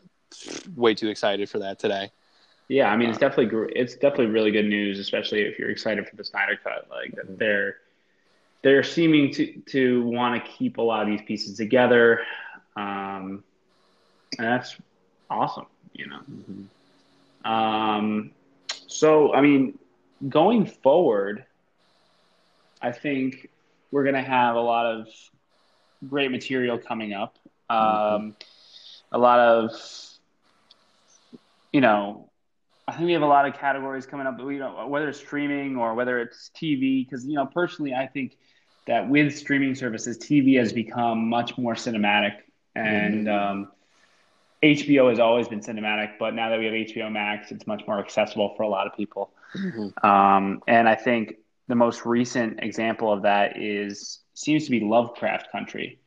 way too excited for that today. Yeah, I mean, it's definitely it's definitely really good news, especially if you're excited for the Snyder Cut. Like that they're they're seeming to to want to keep a lot of these pieces together, um, and that's awesome. You know. Um, so I mean, going forward, I think we're gonna have a lot of great material coming up. Um, a lot of you know I think we have a lot of categories coming up, but we don't whether it's streaming or whether it's TV. Because you know, personally, I think that with streaming services, TV has become much more cinematic, and um, HBO has always been cinematic. But now that we have HBO Max, it's much more accessible for a lot of people. Um, and I think the most recent example of that is seems to be Lovecraft Country,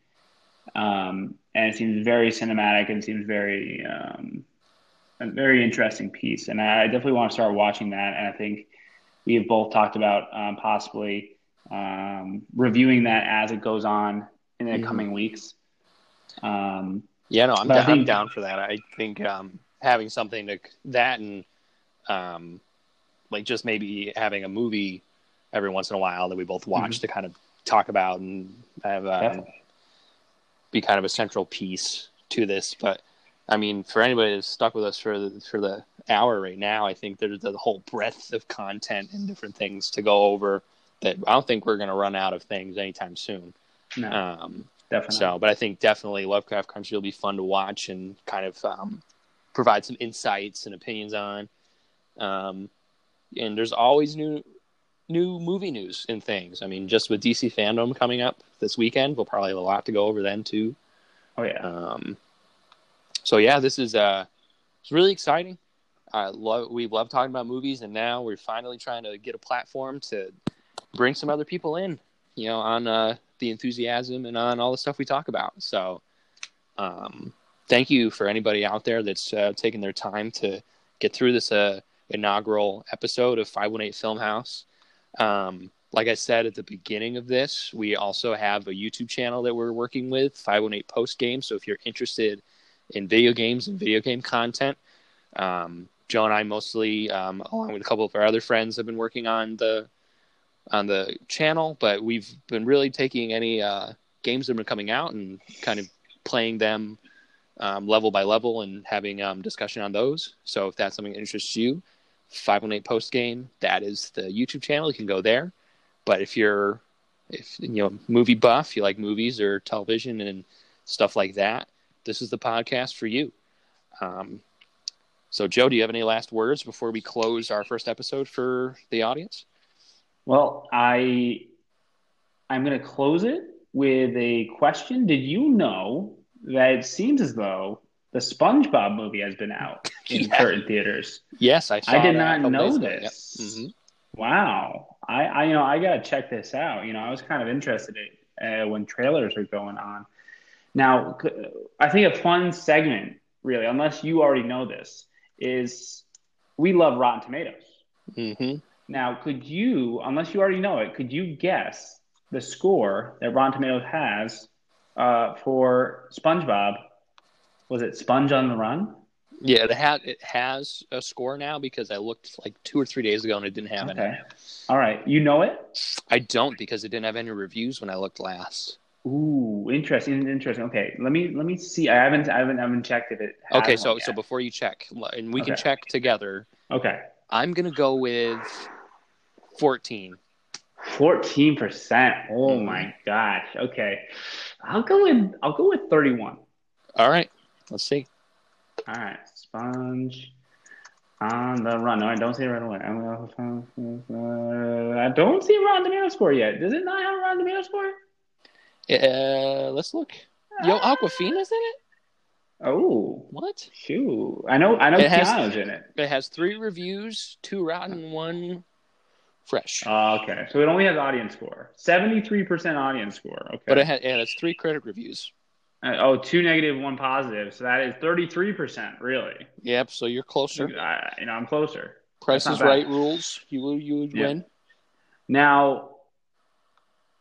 um, and it seems very cinematic and seems very um, a very interesting piece, and I definitely want to start watching that. And I think we have both talked about um, possibly um, reviewing that as it goes on in the Mhm. coming weeks. Um, Yeah, no, I'm, down, I'm down for that. I think um, having something to that and um, like just maybe having a movie every once in a while that we both watch to kind of talk about and have um. Be kind of a central piece to this. But I mean, for anybody that's stuck with us for the, for the hour right now, I think there's a whole breadth of content and different things to go over that I don't think we're going to run out of things anytime soon. no, Um, definitely. so, but I think definitely Lovecraft Country will be fun to watch and kind of um, provide some insights and opinions on. Um, and there's always new new movie news and things. I mean, just with DC FanDome coming up this weekend, we'll probably have a lot to go over then too. oh yeah, Um, so yeah, this is uh, it's really exciting. I love we love talking about movies, and now we're finally trying to get a platform to bring some other people in, you know, on uh, the enthusiasm and on all the stuff we talk about. So, um, thank you for anybody out there that's uh, taking their time to get through this uh, inaugural episode of 518 Film House. Um, like I said at the beginning of this, we also have a YouTube channel that we're working with, 518 Post Game. So if you're interested in video games and video game content, um, Joe and I mostly, um, along with a couple of our other friends, have been working on the on the channel. But we've been really taking any uh, games that have been coming out and kind of playing them um, level by level and having um, discussion on those. So if that's something that interests you, 518 Post Game, that is the YouTube channel. You can go there. But if you're if you know movie buff, you like movies or television and stuff like that, this is the podcast for you. Um, so, Joe, do you have any last words before we close our first episode for the audience? well, I I'm going to close it with a question. Did you know that it seems as though the SpongeBob movie has been out in Yeah. certain theaters? Yes, I. Saw I did that not know ago. Yep. this. Mhm. Wow. I, I, you know, I gotta check this out. You know, I was kind of interested in, uh, when trailers are going on. Now, I think a fun segment, really, unless you already know this, is we love Rotten Tomatoes. Mhm. Now, could you, unless you already know it, could you guess the score that Rotten Tomatoes has uh, for SpongeBob? Was it Sponge on the Run? Yeah, it has it has a score now because I looked like two or three days ago and it didn't have any. Okay. All right. You know it? I don't because it didn't have any reviews when I looked last. Ooh, interesting, interesting. Okay, let me let me see. I haven't I haven't I haven't checked if it. has Okay, so yet. so before you check, and we can check together. okay, I'm gonna go with fourteen. fourteen percent. Oh Mhm. my gosh. Okay, I'll go with I'll go with thirty-one. All right, let's see. All right, Sponge on the run. No, I don't see it right away. Uh, I don't see a Rotten Tomato score yet. Does it not have a Rotten Tomato score? Uh, let's look. Yo, Awkwafina's in it. Oh, What? shoot! I know I know It has- in it. It has three reviews, two rotten, one fresh. Oh, okay, so it only has audience score. Seventy-three percent audience score. Okay, But it has yeah, it's three critic reviews. Uh, oh, two negative, one positive. So that is 33%, really. Yep. So you're closer. I, you know, I'm closer. Price is right rules. You would you would Yeah. win. Now,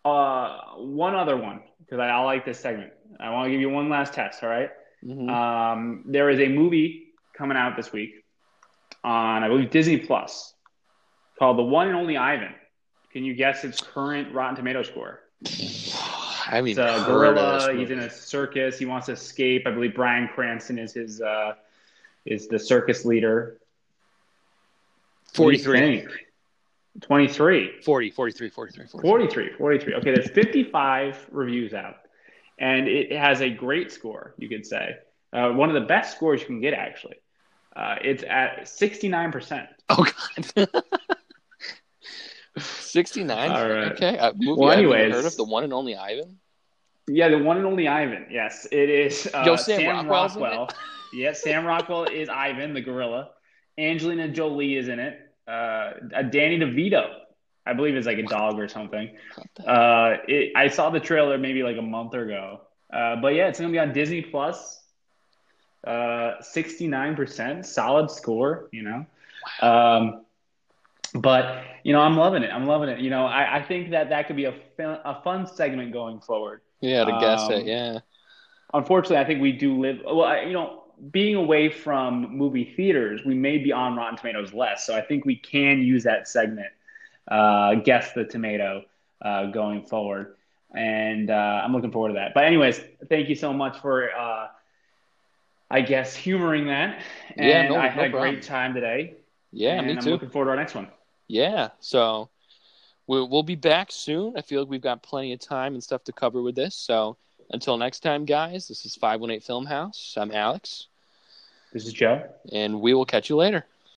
uh, one other one, because I, I like this segment. I want to give you one last test, all right? Mhm. Um, there is a movie coming out this week on I believe Disney Plus called The One and Only Ivan. Can you guess its current Rotten Tomato score? I mean, It's a gorilla. He's in a circus. He wants to escape. I believe Bryan Cranston is his uh, is the circus leader. What do you 43. think? 23. 40, 43, 43, 43. 43, 43. Okay, there's 55 reviews out, and it has a great score, you could say. Uh, one of the best scores you can get, actually. Uh, it's at 69%. Oh god. 69. All right. Okay. Movie Well, I've anyways. heard of the one and only Ivan. Yeah, the one and only Ivan. Yes, it is. Uh, Yo, Sam Rockwell's in Rockwell. yes, Sam Rockwell is Ivan, the gorilla. Angelina Jolie is in it. Uh, Danny DeVito, I believe, is like a dog or something. Uh, it, I saw the trailer maybe like a month ago. Uh, but yeah, it's gonna be on Disney Plus. Uh, sixty-nine percent, solid score. You know, um, but you know, I'm loving it. I'm loving it. You know, I, I think that that could be a fun, a fun segment going forward. Yeah, to guess Um, it. Yeah. Unfortunately, I think we do live. Well, I, you know, being away from movie theaters, we may be on Rotten Tomatoes less. So I think we can use that segment, uh, guess the tomato, uh, going forward. And uh, I'm looking forward to that. But anyways, thank you so much for, uh, I guess, humoring that. And Yeah, no- I no had a problem. great time today. Yeah, and me I'm too. looking forward to our next one. Yeah. So we'll, we'll be back soon. I feel like we've got plenty of time and stuff to cover with this. So until next time, guys, this is 518 Film House. I'm Alex, This is Joe. and we will catch you later.